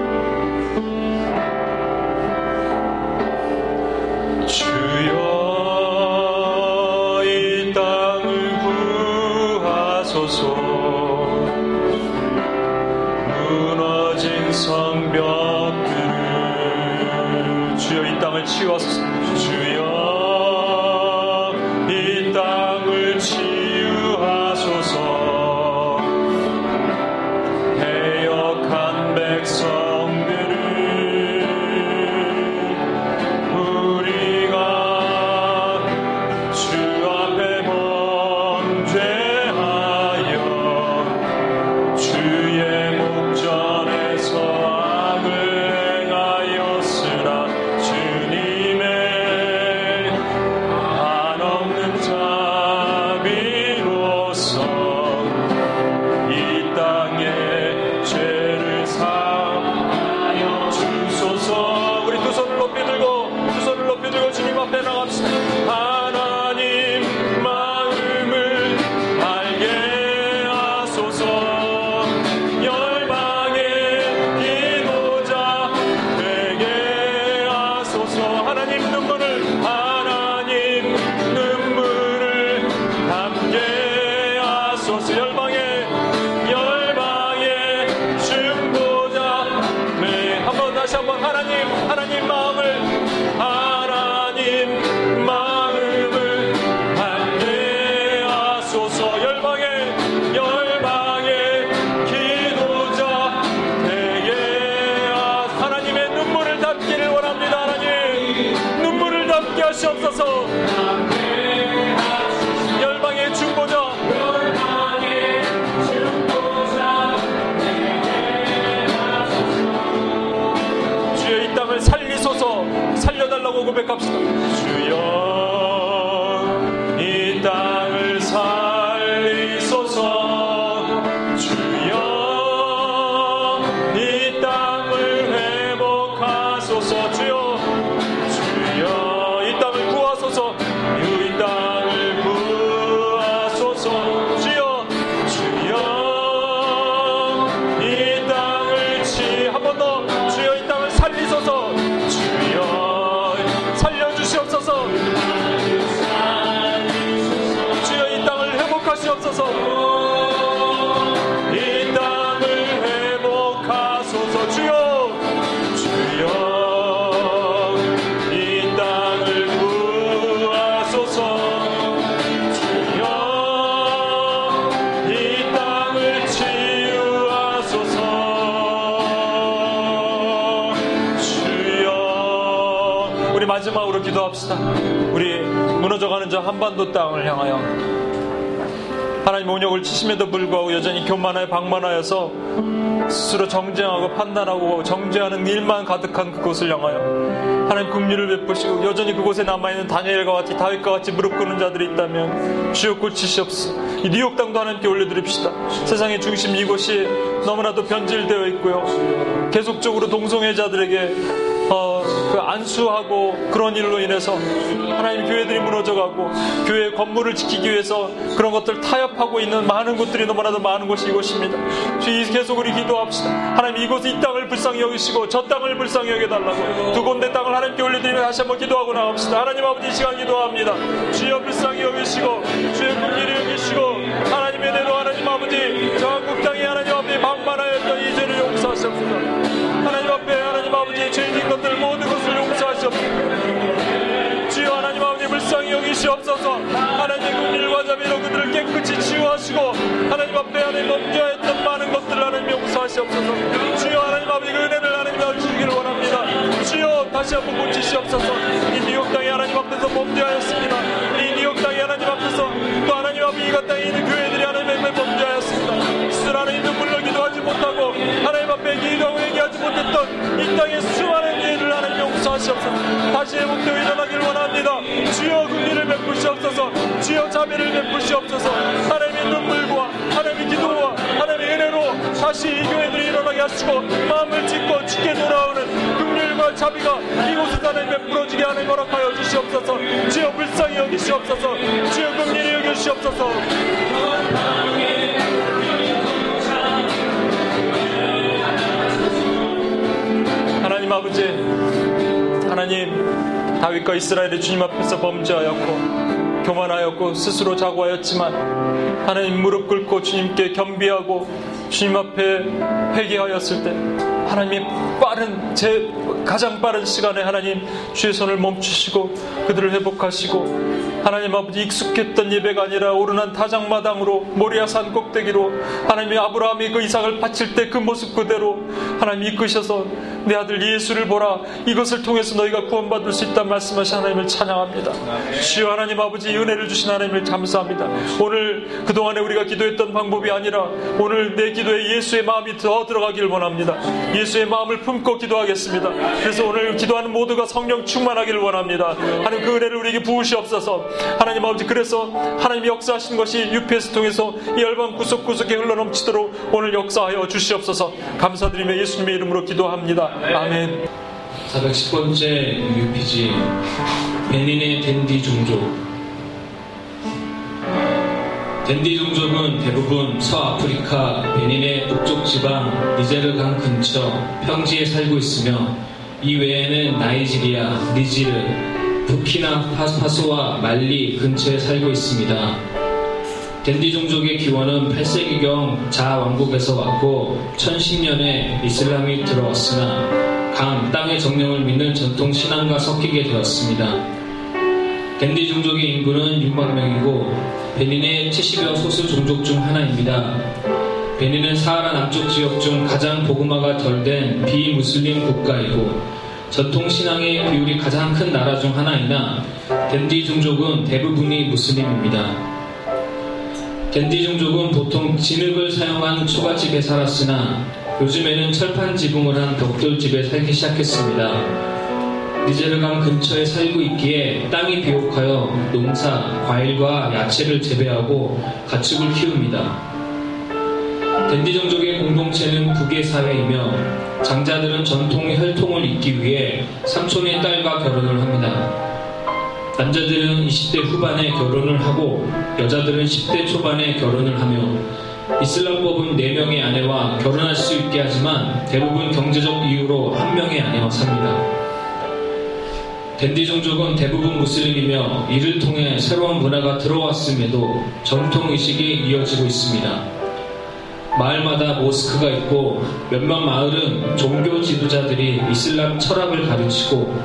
기도합시다. 우리 무너져가는 저 한반도 땅을 향하여. 하나님 온역을 치심에도 불구하고 여전히 교만하여 방만하여서 스스로 정쟁하고 판단하고 정죄하는 일만 가득한 그곳을 향하여 하나님 긍휼을 베푸시고 여전히 그곳에 남아있는 다니엘과 같이 다윗과 같이 무릎 꿇는 자들이 있다면 주여 고치시옵소서. 이 뉴욕 땅도 하나님께 올려드립시다. 세상의 중심 이곳이 너무나도 변질되어 있고요. 계속적으로 동성애자들에게 안수하고 그런 일로 인해서 하나님 교회들이 무너져가고 교회 건물을 지키기 위해서 그런 것들 타협하고 있는 많은 곳들이 너무나도 많은 곳이 이곳입니다. 주의 계속 우리 기도합시다. 하나님 이곳 이 땅을 불쌍히 여기시고 저 땅을 불쌍히 여겨달라고 두 군데 땅을 하나님께 올려드리며 다시 한번 기도하고 나갑시다. 하나님 아버지 이 시간 기도합니다. 주여 불쌍히 여기시고 주의 긍휼히 여기시고 하나님의 대로 하나님 아버지 저 한국 땅에 하나님 아버지 방만하였던 이죄 여기시옵소서. 하나님 긍휼과 자비로 그들을 깨끗이 치유하시고 하나님 앞에 하나님 범죄했던 많은 것들을 하나님 용서하시옵소서. 주여 하나님 아버지 그 은혜를 하나님 주시기를 원합니다. 주여 다시 한번 고치시옵소서. 이 뉴욕 땅에 하나님 앞에서 범죄하였습니다. 이 뉴욕 땅에 하나님 앞에서 또 하나님 아버지 이것 땅에 있는 교회들이 하나님 앞에 범죄하였습니다. 스스로 하나님 눈물로 기도하지 못하고 하나님 기도하고 얘기하지 못했던 이 땅의 수많은 죄를 하나님 용서하시옵소서. 다시 회복되어 일어나기를 원합니다. 주여 긍휼을 베푸시옵소서. 주여 자비를 베푸시옵소서. 하나님의 눈물과 하나님의 기도와 하나님의 은혜로 다시 이 교회들이 일어나게 하시고 마음을 짓고 죽게 돌아오는 긍휼과 자비가 이곳에 하나님 베풀어지게 하는 거락하여 주시옵소서 주여 불쌍히 여기시옵소서 주여 긍휼히 여기시옵소서 하나님 아버지 하나님 다윗과 이스라엘의 주님 앞에서 범죄하였고 교만하였고 스스로 자고하였지만 하나님 무릎 꿇고 주님께 겸비하고 주님 앞에 회개하였을 때 하나님의 빠른 제 가장 빠른 시간에 하나님 주의 손을 멈추시고 그들을 회복하시고 하나님 아버지 익숙했던 예배가 아니라 오르난 타작마당으로 모리아 산 꼭대기로 하나님이 아브라함이 그 이삭을 바칠 때 그 모습 그대로 하나님 이끄셔서 내 아들 예수를 보라. 이것을 통해서 너희가 구원받을 수 있다 말씀하신 하나님을 찬양합니다. 주여 하나님 아버지 은혜를 주신 하나님을 감사합니다. 오늘 그동안에 우리가 기도했던 방법이 아니라 오늘 내 기도에 예수의 마음이 더 들어가기를 원합니다. 예수의 마음을 품고 기도하겠습니다. 그래서 오늘 기도하는 모두가 성령 충만하기를 원합니다. 하나님 그 은혜를 우리에게 부으시옵소서 하나님 아버지 그래서 하나님이 역사하신 것이 UPS 통해서 이 열방 구석구석에 흘러넘치도록 오늘 역사하여 주시옵소서 감사드리며 예수님의 이름으로 기도합니다. 아멘. 410번째 UPG 베닌의 댄디 종족 댄디 종족은 대부분 서아프리카 베닌의 북쪽 지방 니제르강 근처 평지에 살고 있으며 이 외에는 나이지리아, 니지르, 부키나 파소와 말리 근처에 살고 있습니다. 댄디 종족의 기원은 8세기경 자 왕국에서 왔고 1010년에 이슬람이 들어왔으나 강 땅의 정령을 믿는 전통 신앙과 섞이게 되었습니다. 댄디 종족의 인구는 6만 명이고 베닌의 70여 소수 종족 중 하나입니다. 베닌은 사하라 남쪽 지역 중 가장 복음화가 덜 된 비무슬림 국가이고 전통 신앙의 비율이 가장 큰 나라 중 하나이나 댄디 종족은 대부분이 무슬림입니다. 댄디 종족은 보통 진흙을 사용한 초가집에 살았으나 요즘에는 철판 지붕을 한 벽돌집에 살기 시작했습니다. 니제르강 근처에 살고 있기에 땅이 비옥하여 농사, 과일과 야채를 재배하고 가축을 키웁니다. 댄디 종족의 공동체는 북의 사회이며 장자들은 전통의 혈통을 잇기 위해 삼촌의 딸과 결혼을 합니다. 남자들은 20대 후반에 결혼을 하고 여자들은 10대 초반에 결혼을 하며 이슬람법은 4명의 아내와 결혼할 수 있게 하지만 대부분 경제적 이유로 한 명의 아내와 삽니다. 댄디 종족은 대부분 무슬림이며 이를 통해 새로운 문화가 들어왔음에도 전통 의식이 이어지고 있습니다. 마을마다 모스크가 있고 몇몇 마을은 종교 지도자들이 이슬람 철학을 가르치고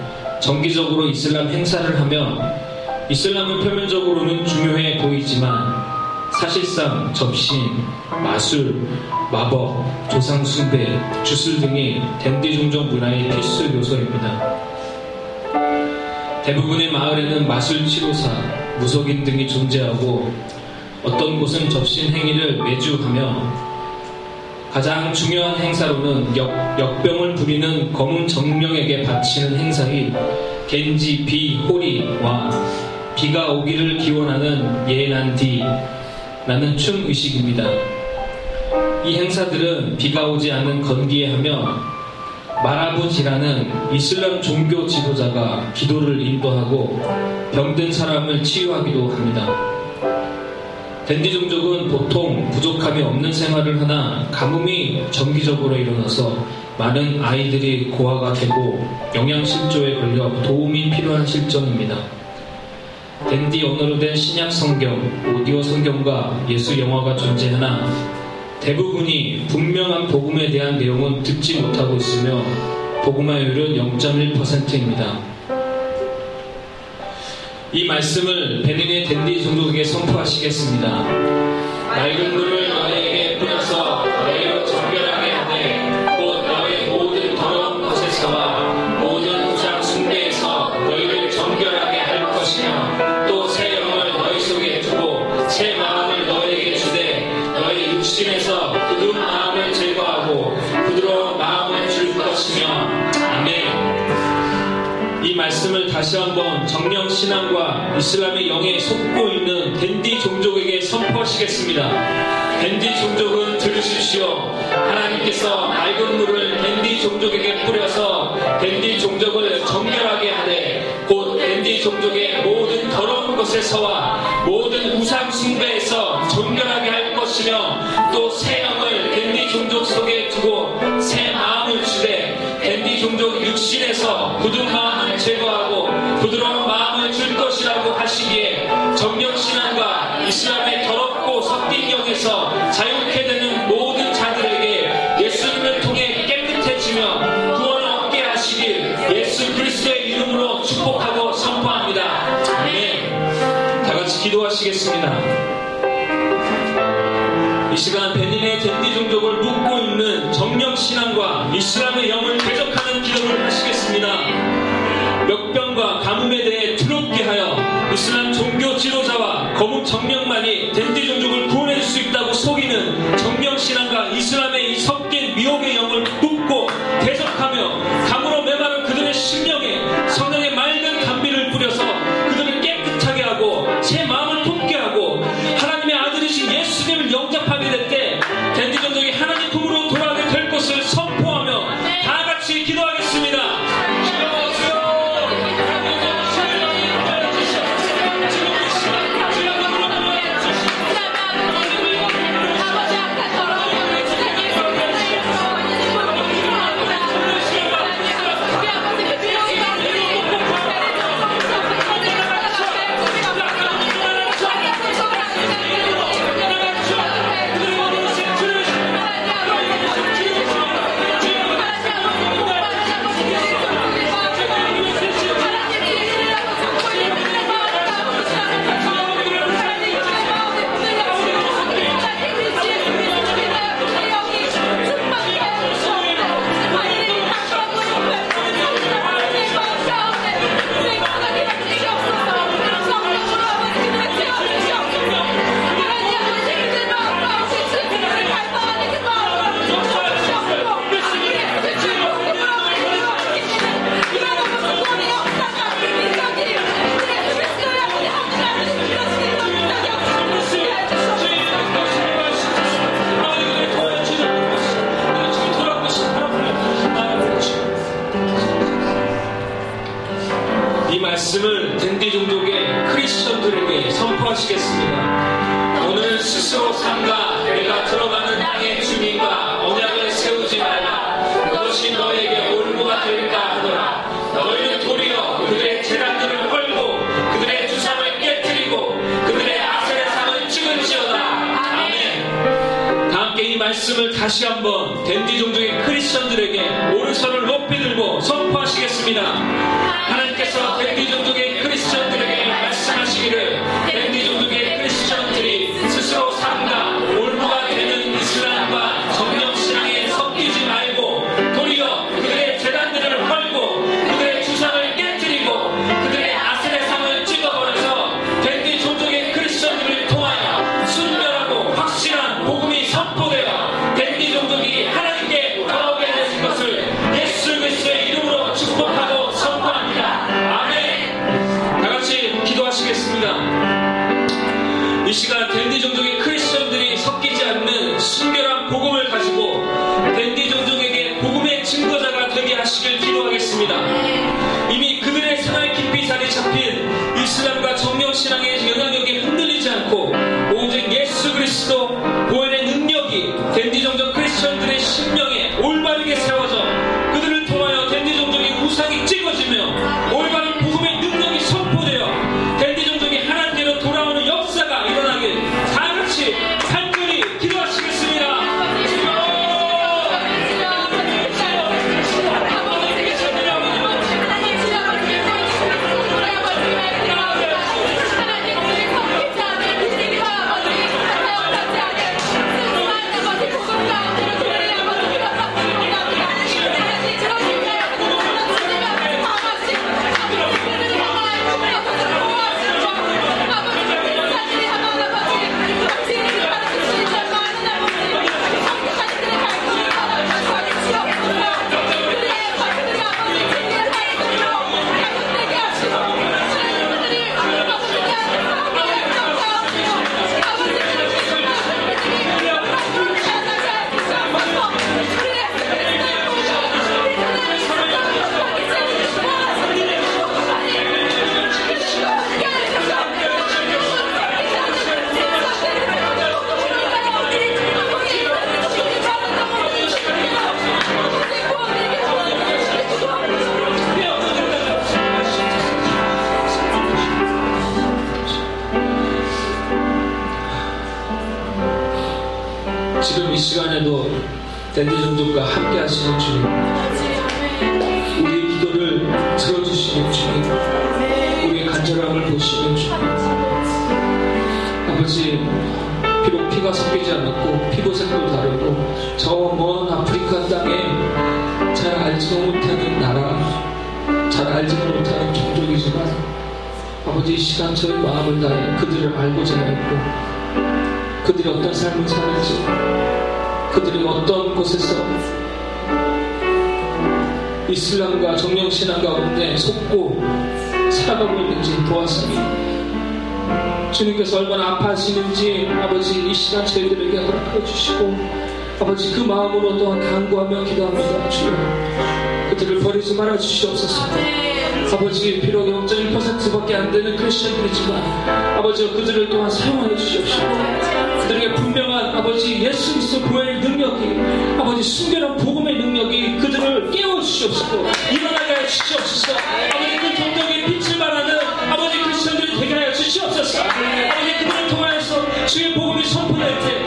정기적으로 이슬람 행사를 하며 이슬람은 표면적으로는 중요해 보이지만 사실상 접신, 마술, 마법, 조상 숭배, 주술 등이 댄디 종족 문화의 필수 요소입니다. 대부분의 마을에는 마술 치료사, 무속인 등이 존재하고 어떤 곳은 접신 행위를 매주 하며 가장 중요한 행사로는 역, 역병을 부리는 검은 정령에게 바치는 행사인 겐지 비 호리와 비가 오기를 기원하는 예난디라는 춤 의식입니다. 이 행사들은 비가 오지 않는 건기에 하며 마라부지라는 이슬람 종교 지도자가 기도를 인도하고 병든 사람을 치유하기도 합니다. 댄디 종족은 보통 부족함이 없는 생활을 하나 가뭄이 정기적으로 일어나서 많은 아이들이 고아가 되고 영양실조에 걸려 도움이 필요한 실정입니다. 댄디 언어로 된 신약 성경, 오디오 성경과 예수 영화가 존재하나 대부분이 분명한 복음에 대한 내용은 듣지 못하고 있으며 복음화율은 0.1%입니다. 이 말씀을 베닌의 댄디 종족에게 선포하시겠습니다. 맑은 물을 정령 신앙과 이슬람의 영에 속고 있는 댄디 종족에게 선포하시겠습니다. 댄디 종족은 들으십시오. 하나님께서 맑은 물을 댄디 종족에게 뿌려서 댄디 종족을 정결하게 하되 곧 댄디 종족의 모든 더러운 것에서와 모든 우상 숭배에서 정결하게 할 것이며 또 새 영을 댄디 종족 속에 두고 새 마음을 주되 댄디 종족 육신에서 굳은 마음을 제거하고 부드러운 마음을 줄 것이라고 하시기에 정령 신앙과 이슬람의 더럽고 섞인 영에서 자유케 되는 모든 자들에게 예수님을 통해 깨끗해지며 구원을 얻게 하시길 예수 그리스도의 이름으로 축복하고 선포합니다. 아멘. 다 같이 기도하시겠습니다. 이 시간 베닌의 댄디 종족을 묻고 있는 정령 신앙과 이슬람의 영을 대적하는 기도를 하시겠습니다. 역병과 가뭄에 대해 두렵게 하여 이슬람 종교 지도자와 거룩 정령만이 댄디 종족을 구원해줄 수 있다고 속이는 정령 신앙과 이슬람의 이 섞인 미혹의 영을 묻고 대적하며 말씀을 다시 한번 댄디 종족의 크리스천들에게 오른손을 높이 들고 선포하시겠습니다. 간구하며 기도합니다. 주여 그들을 버리지 말아 주시옵소서. 아버지 비록 0.1%밖에 안 되는 크리스천들이지만 아버지 그들을 또한 사용하여 주시옵시고 그들에게 분명한 아버지 예수 그리스도 교회의 능력이 아버지 순결한 복음의 능력이 그들을 깨워 주시옵시고 일어나게 하여 주시옵소서 아버지 그 종족의 빛을 말하는 아버지 크리스천들이 되게 하여 주시옵소서 아버지 그들을 통하여서 주의 복음이 선포될 때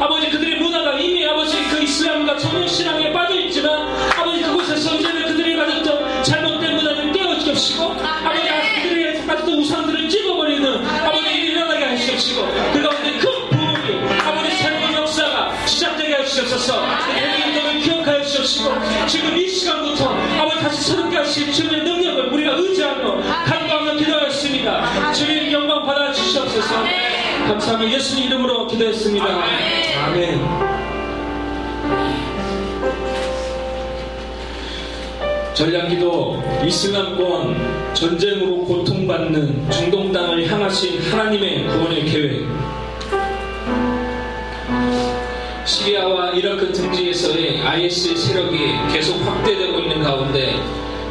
아버지 그들의 문화가 이미 아버지 그 이슬람과 정신신앙에 빠져 있지만 아버지 그곳에서 이제는 그들이 가졌던 잘못된 문화를 깨워 주옵시고 아버지 그들이 가졌던 우상들을 찍어버리는 아버지 일어나게 하시옵시고 그 가운데 큰 부흥이 아버지 새로운 역사가 시작되게 하시옵소서. 대리인들을 기억하여 주옵시고 지금 이 시간부터 아버지 다시 새롭게 하실 주님의 능력을 우리가 의지하며 간구하며 기도하였습니다. 주님 주시옵소서 감사하며 예수님 이름으로 기도했습니다 아멘. 전략기도 이슬람권 전쟁으로 고통받는 중동 땅을 향하신 하나님의 구원의 계획 시리아와 이라크 등지에서의 IS 세력이 계속 확대되고 있는 가운데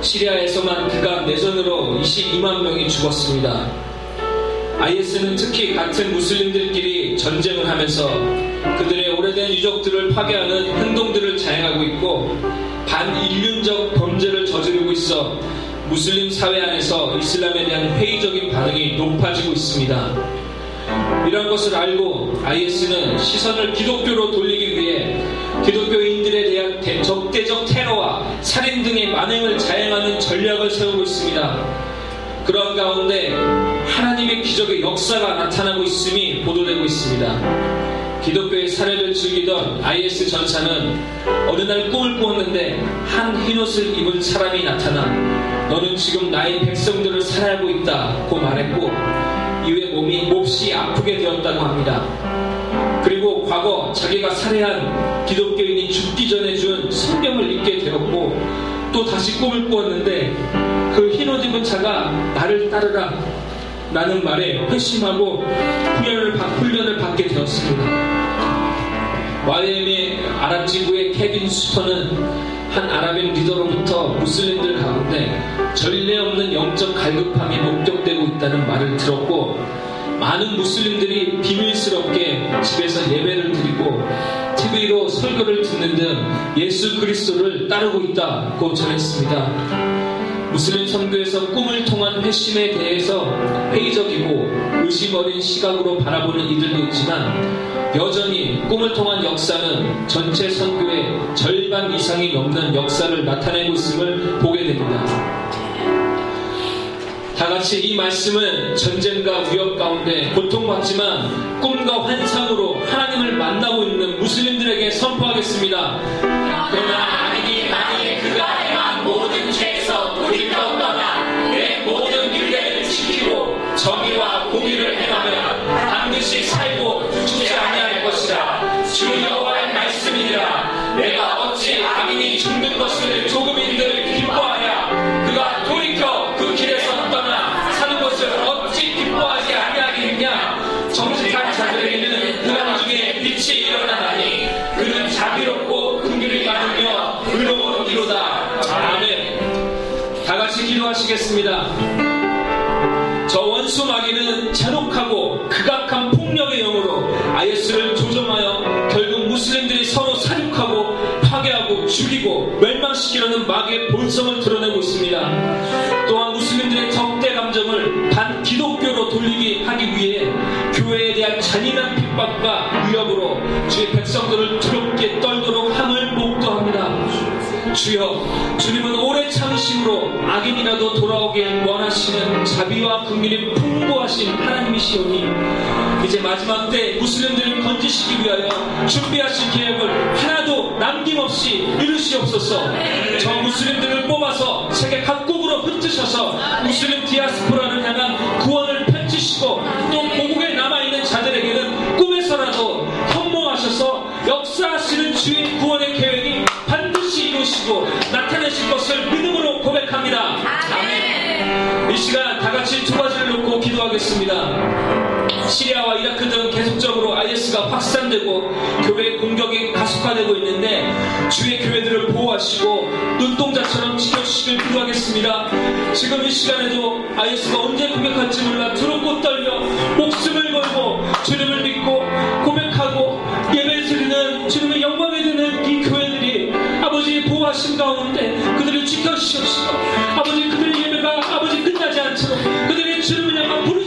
시리아에서만 그간 내전으로 22만 명이 죽었습니다. IS는 특히 같은 무슬림들끼리 전쟁을 하면서 그들의 오래된 유적들을 파괴하는 행동들을 자행하고 있고 반인륜적 범죄를 저지르고 있어 무슬림 사회 안에서 이슬람에 대한 회의적인 반응이 높아지고 있습니다. 이런 것을 알고 IS는 시선을 기독교로 돌리기 위해 기독교인들에 대한 적대적 테러와 살인 등의 만행을 자행하는 전략을 세우고 있습니다. 그런 가운데 하나님의 기적의 역사가 나타나고 있음이 보도되고 있습니다. 기독교의 사례를 즐기던 IS 전사는 어느 날 꿈을 꾸었는데 한 흰옷을 입은 사람이 나타나 너는 지금 나의 백성들을 살해하고 있다고 말했고 이후에 몸이 몹시 아프게 되었다고 합니다. 그리고 과거 자기가 살해한 기독교인이 죽기 전에 준 성경을 읽게 되었고 또 다시 꿈을 꾸었는데 그 흰옷 입은 자가 나를 따르라 라는 말에 회심하고 훈련을, 훈련을 받게 되었습니다. YM의 아랍 지구의 케빈 수퍼는 한 아랍인 리더로부터 무슬림들 가운데 전례 없는 영적 갈급함이 목격되고 있다는 말을 들었고 많은 무슬림들이 비밀스럽게 집에서 예배를 드리고 TV로 설교를 듣는 등 예수 그리스도를 따르고 있다고 전했습니다. 무슬림 선교에서 꿈을 통한 회심에 대해서 회의적이고 의심 어린 시각으로 바라보는 이들도 있지만 여전히 꿈을 통한 역사는 전체 선교의 절반 이상이 넘는 역사를 나타내고 있음을 보게 됩니다. 다 같이 이 말씀은 전쟁과 위협 가운데 고통받지만 꿈과 환상으로 하나님을 만나고 있는 무슬림들에게 선포하겠습니다. 기도하시겠습니다 저 원수 마귀는 잔혹하고 극악한 폭력의 영으로 IS를 조종하여 결국 무슬림들이 서로 사륙하고 파괴하고 죽이고 멸망시키려는 마귀의 본성을 드러내고 있습니다. 또한 무슬림들의 적대 감정을 반 기독교로 돌리게 하기 위해 교회에 대한 잔인한 핍박과 위협으로 주의 백성들을 두렵게 떨도록. 주여, 주님은 오래 참으심으로 악인이라도 돌아오게 원하시는 자비와 국민이 풍부하신 하나님이시오니 이제 마지막 때 무슬림들을 건지시기 위하여 준비하신 계획을 하나도 남김없이 이루시옵소서. 저 무슬림들을 뽑아서 세계 각국으로 흩으셔서 무슬림 디아스포라를 향한 구원을 펼치시고 또 고국에 남아있는 자들에게는 꿈에서라도 현몽하셔서 역사하시는 주의 구원의 계획이 나타내실 것을 믿음으로 고백합니다. 아멘. 이 시간 다 같이 두 가지를 놓고 기도하겠습니다. 시리아와 이라크 등 계속적으로 IS가 확산되고 교회 공격이 가속화되고 있는데 주의 교회들을 보호하시고 눈동자처럼 지켜주시길 기도하겠습니다. 지금 이 시간에도 IS가 언제 공격할지 몰라 두렵고 떨려 목숨을 걸고 주님을 믿고 고백하고 예배 드리는 주님의 영광 보호하신 가운데 그들을 지켜주시옵시고 아버지 그들의 예배가 아버지 끝나지 않도록 그들의 주님을 향한 부르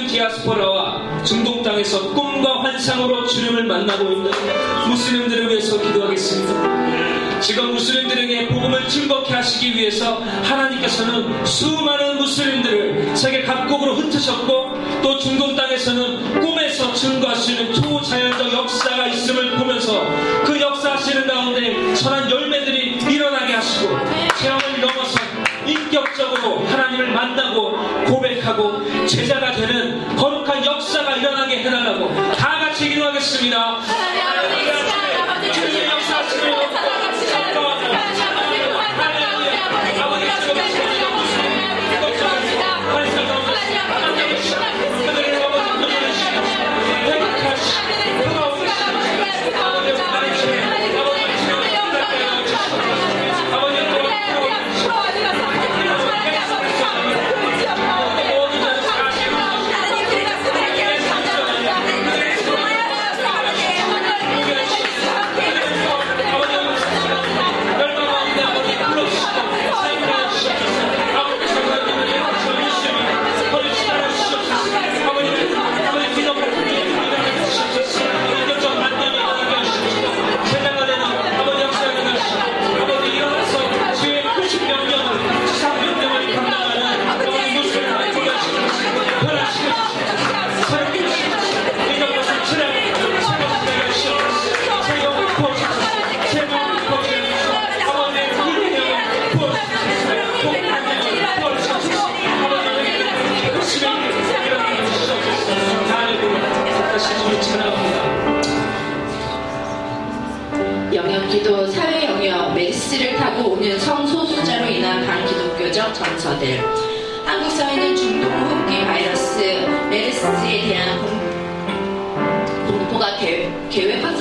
무슬림 디아스포라와 중동 땅에서 꿈과 환상으로 주님을 만나고 있는 무슬림들을 위해서 기도하겠습니다. 지금 무슬림들에게 복음을 즐겁게 하시기 위해서 하나님께서는 수많은 무슬림들을 세계 각국으로 흩으셨고 또 중동 땅에서는 꿈에서 증거하시는 초자연적 역사가 있음을 보면서 그 역사하시는 가운데 선한 열매들이 일어나게 하시고 체험을 넘어서 인격적으로 하나님을 만나고 고백하고 제자가 되는 거룩한 역사가 일어나게 해달라고 다 같이 기도하겠습니다. 주님의 역사하시는 영역기도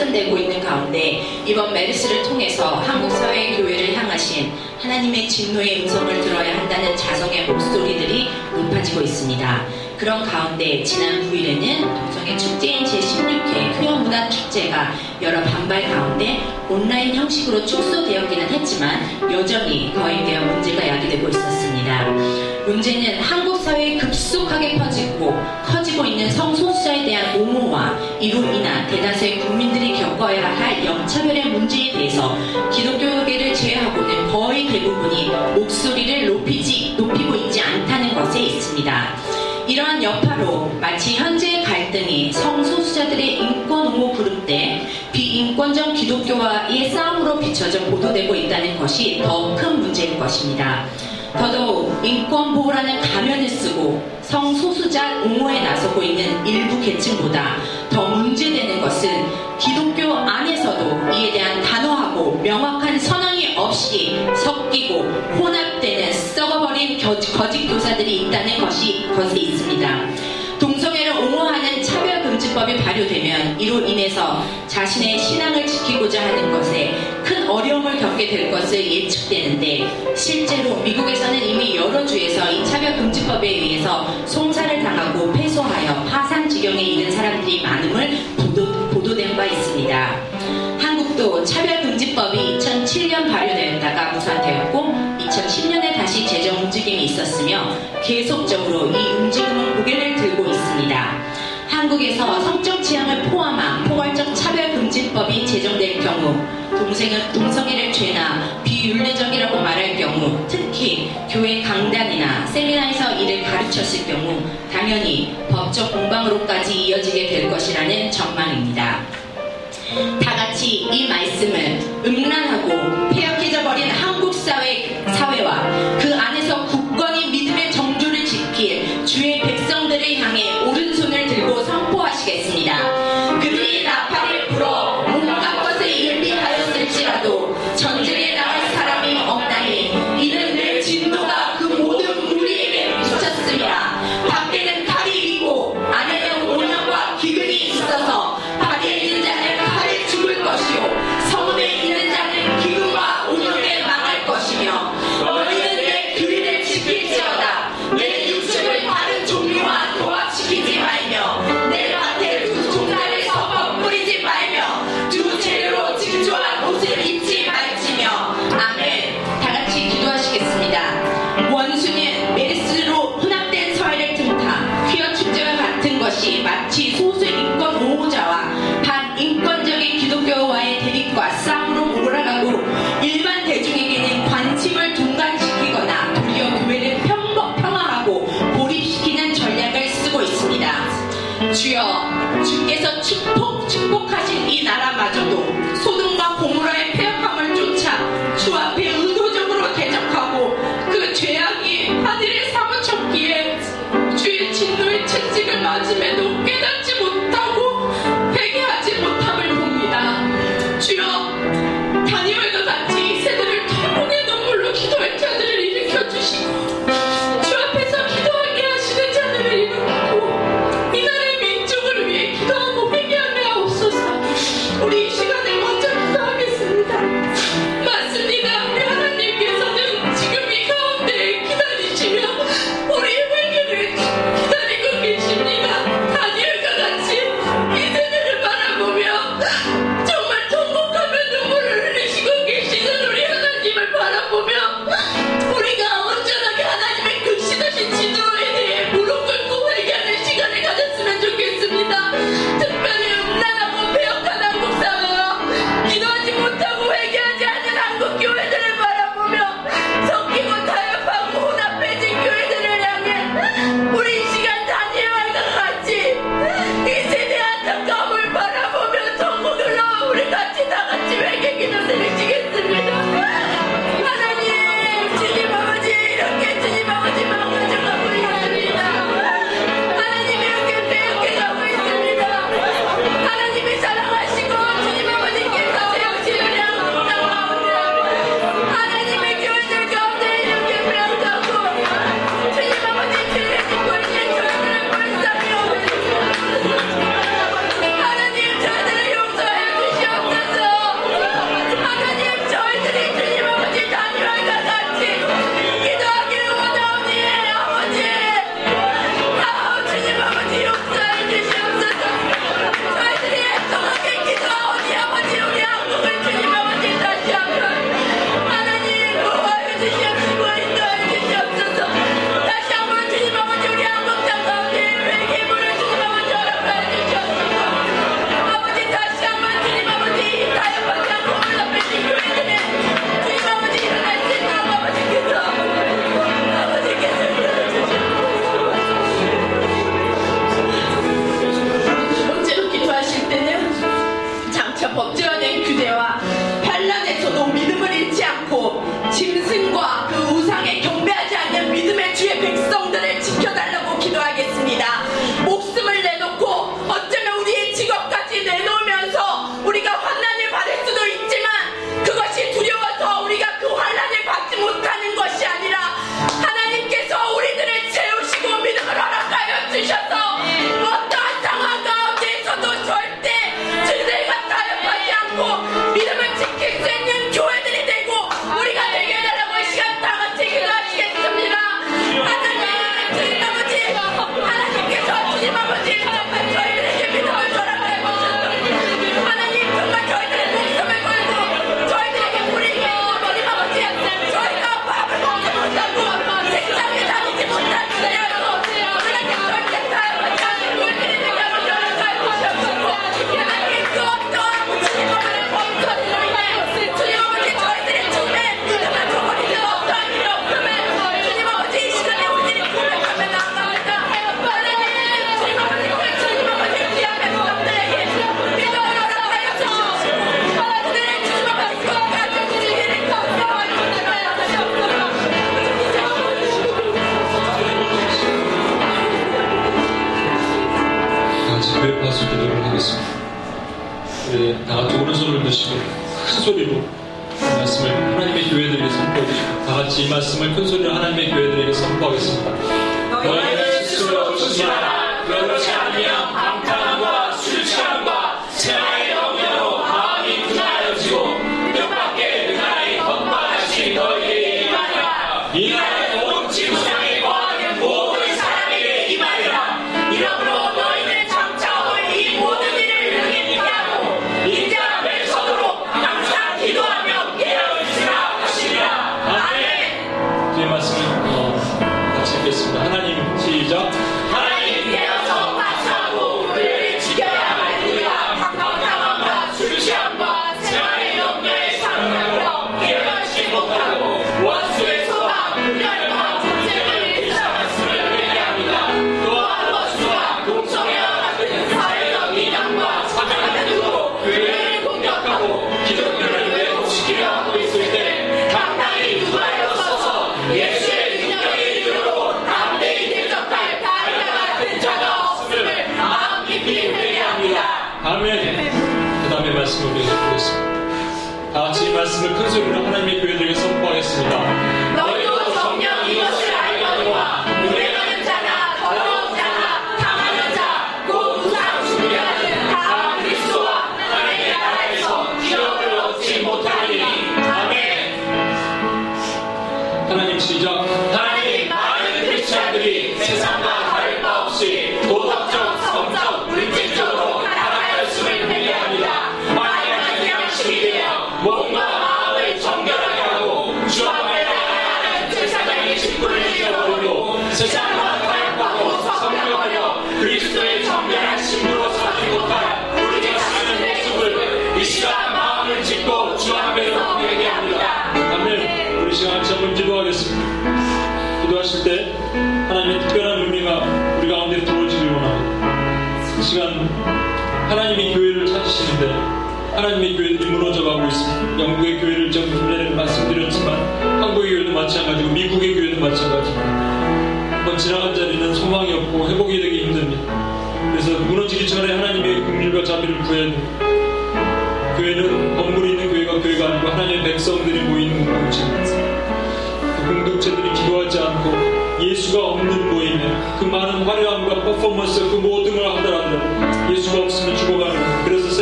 확산되고 있는 가운데 이번 메르스를 통해서 한국 사회 교회를 향하신 하나님의 진노의 음성을 들어야 한다는 자성의 목소리들이 높아지고 있습니다. 그런 가운데 지난 9일에는 동성의 축제인 제16회 효연문화 축제가 여러 반발 가운데 온라인 형식으로 축소되었기는 했지만 여전히 거행되어 문제가 야기되고 있었습니다. 문제는 한국 사회에 급속하게 퍼지고 커지고 있는 성소수자에 대한 옹호와 이로 인한 대다수의 국민들이 겪어야 할 영차별의 문제에 대해서 기독교계를 제외하고는 거의 대부분이 목소리를 높이지, 높이고 있지 않다는 것에 있습니다. 이러한 여파로 마치 현재의 갈등이 성소수자들의 인권 옹호 그룹 대 비인권적 기독교와의 싸움으로 비춰져 보도되고 있다는 것이 더 큰 문제일 것입니다. 더더욱 인권 보호라는 가면을 쓰고 성소수자 옹호에 나서고 있는 일부 계층보다 더 문제되는 것은 기독교 안에서도 이에 대한 단호하고 명확한 선언이 없이 섞이고 혼합되는 썩어버린 거짓 교사들이 있다는 것이 것에 있습니다. 차별금지법이 발효되면 이로 인해서 자신의 신앙을 지키고자 하는 것에 큰 어려움을 겪게 될 것을 예측되는데 실제로 미국에서는 이미 여러 주에서 이 차별금지법에 의해서 송사를 당하고 패소하여 파산 지경에 이른 사람들이 많음을 보도, 보도된 바 있습니다. 한국도 차별금지법이 2007년 발효되었다가 무산되었고 2010년에 다시 재정 움직임이 있었으며 계속적으로 이 움직임은 고개를 들고 있습니다. 한국에서 성적 취향을 포함한 포괄적 차별금지법이 제정될 경우 동생은 동성애를 죄나 비윤례적이라고 말할 경우 특히 교회 강단이나 세미나에서 이를 가르쳤을 경우 당연히 법적 공방으로까지 이어지게 될 것이라는 전망입니다. 다 같이 이 말씀을 음란하고 폐역해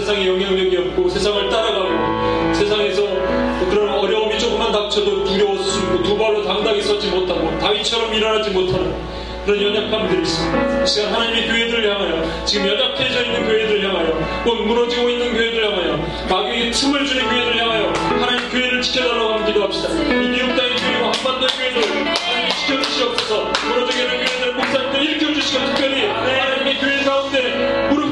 세상에 영향력이 없고 세상을 따라가고 세상에서 그런 어려움이 조금만 닥쳐도 두려워서 숨고 두 발로 당당히 서지 못하고 다윗처럼 일어나지 못하는 그런 연약함들이 있습니다. 시간 하나님의 교회들을 향하여 지금 연약해져 있는 교회들을 향하여 곧 무너지고 있는 교회들을 향하여 마귀에게 틈을 주는 교회들을 향하여 하나님 교회를 지켜달라고 한번 기도합시다. 이 미국 땅의 교회와 한반도의 교회들 하나님 지켜주시옵소서 무너지게 하는 교회들 목사님들 일으켜주시고 특별히 하나님의 교회 가운데 무릎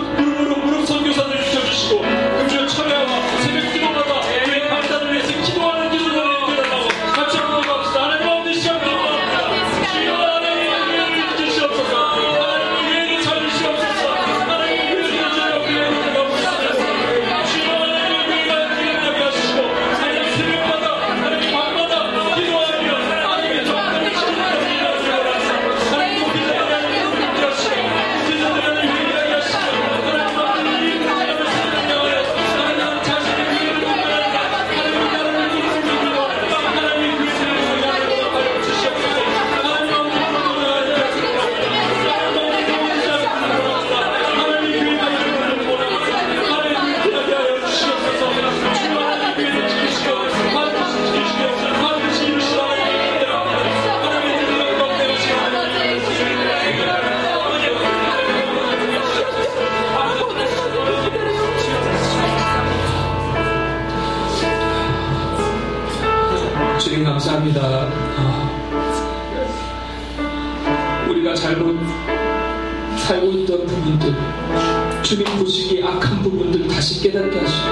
다시 깨닫게 하시고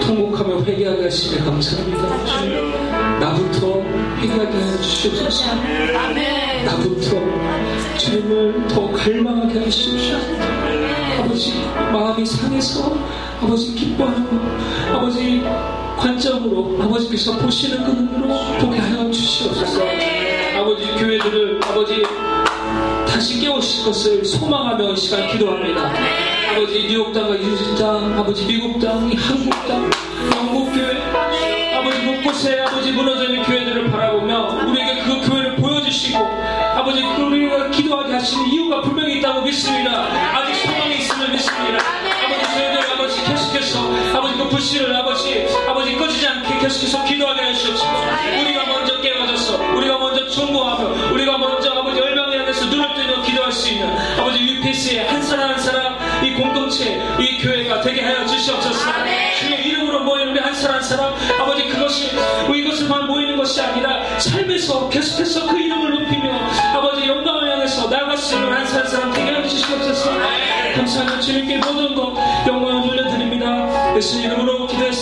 통곡하며 회개하게 하시며 감사합니다. 나부터 회개하게 해주시옵소서. 나부터 주님을 더 갈망하게 하시옵소서. 아버지 마음이 상해서 아버지 기뻐하고 아버지 관점으로 아버지께서 보시는 그 눈으로 보게 하여 주시옵소서. 아버지 교회들을 아버지 다시 깨우실 것을 소망하며 이 시간 기도합니다. 아버지 뉴욕 땅과 유진 땅, 아버지 미국 땅, 이 한국 땅, 영국 교회, 아버지 곳곳에 아버지 무너져 있는 교회들을 바라보며 우리에게 그 교회를 보여주시고 아버지 그 우리가 기도하게 하시는 이유가 분명히 있다고 믿습니다. 아직 소망이 있음을 믿습니다. 아버지 저희들 아버지 계속해서 아버지 그 불씨를 아버지 아버지 꺼지지 않게 계속해서 기도하게 하시옵소서. 우리가 먼저 깨어져서 우리가 먼저 충고하며 우리가 먼저 아버지 열방에 안에서 눈을 뜨며 기도할 수 있는 아버지 UPS의 주시옵소서. 주의 이름으로 모인 우리 한 사람 한 사람 아버지 그것이 이것을만 모이는 것이 아니라 삶에서 계속해서 그 이름을 높이며 아버지 영광을 향해서 나아갈 수 있는 한 사람 한 사람 되게 하여 주시옵소서. 감사하며 주님께 모든 것 영광을 돌려드립니다. 예수 이름으로 기도했습니다.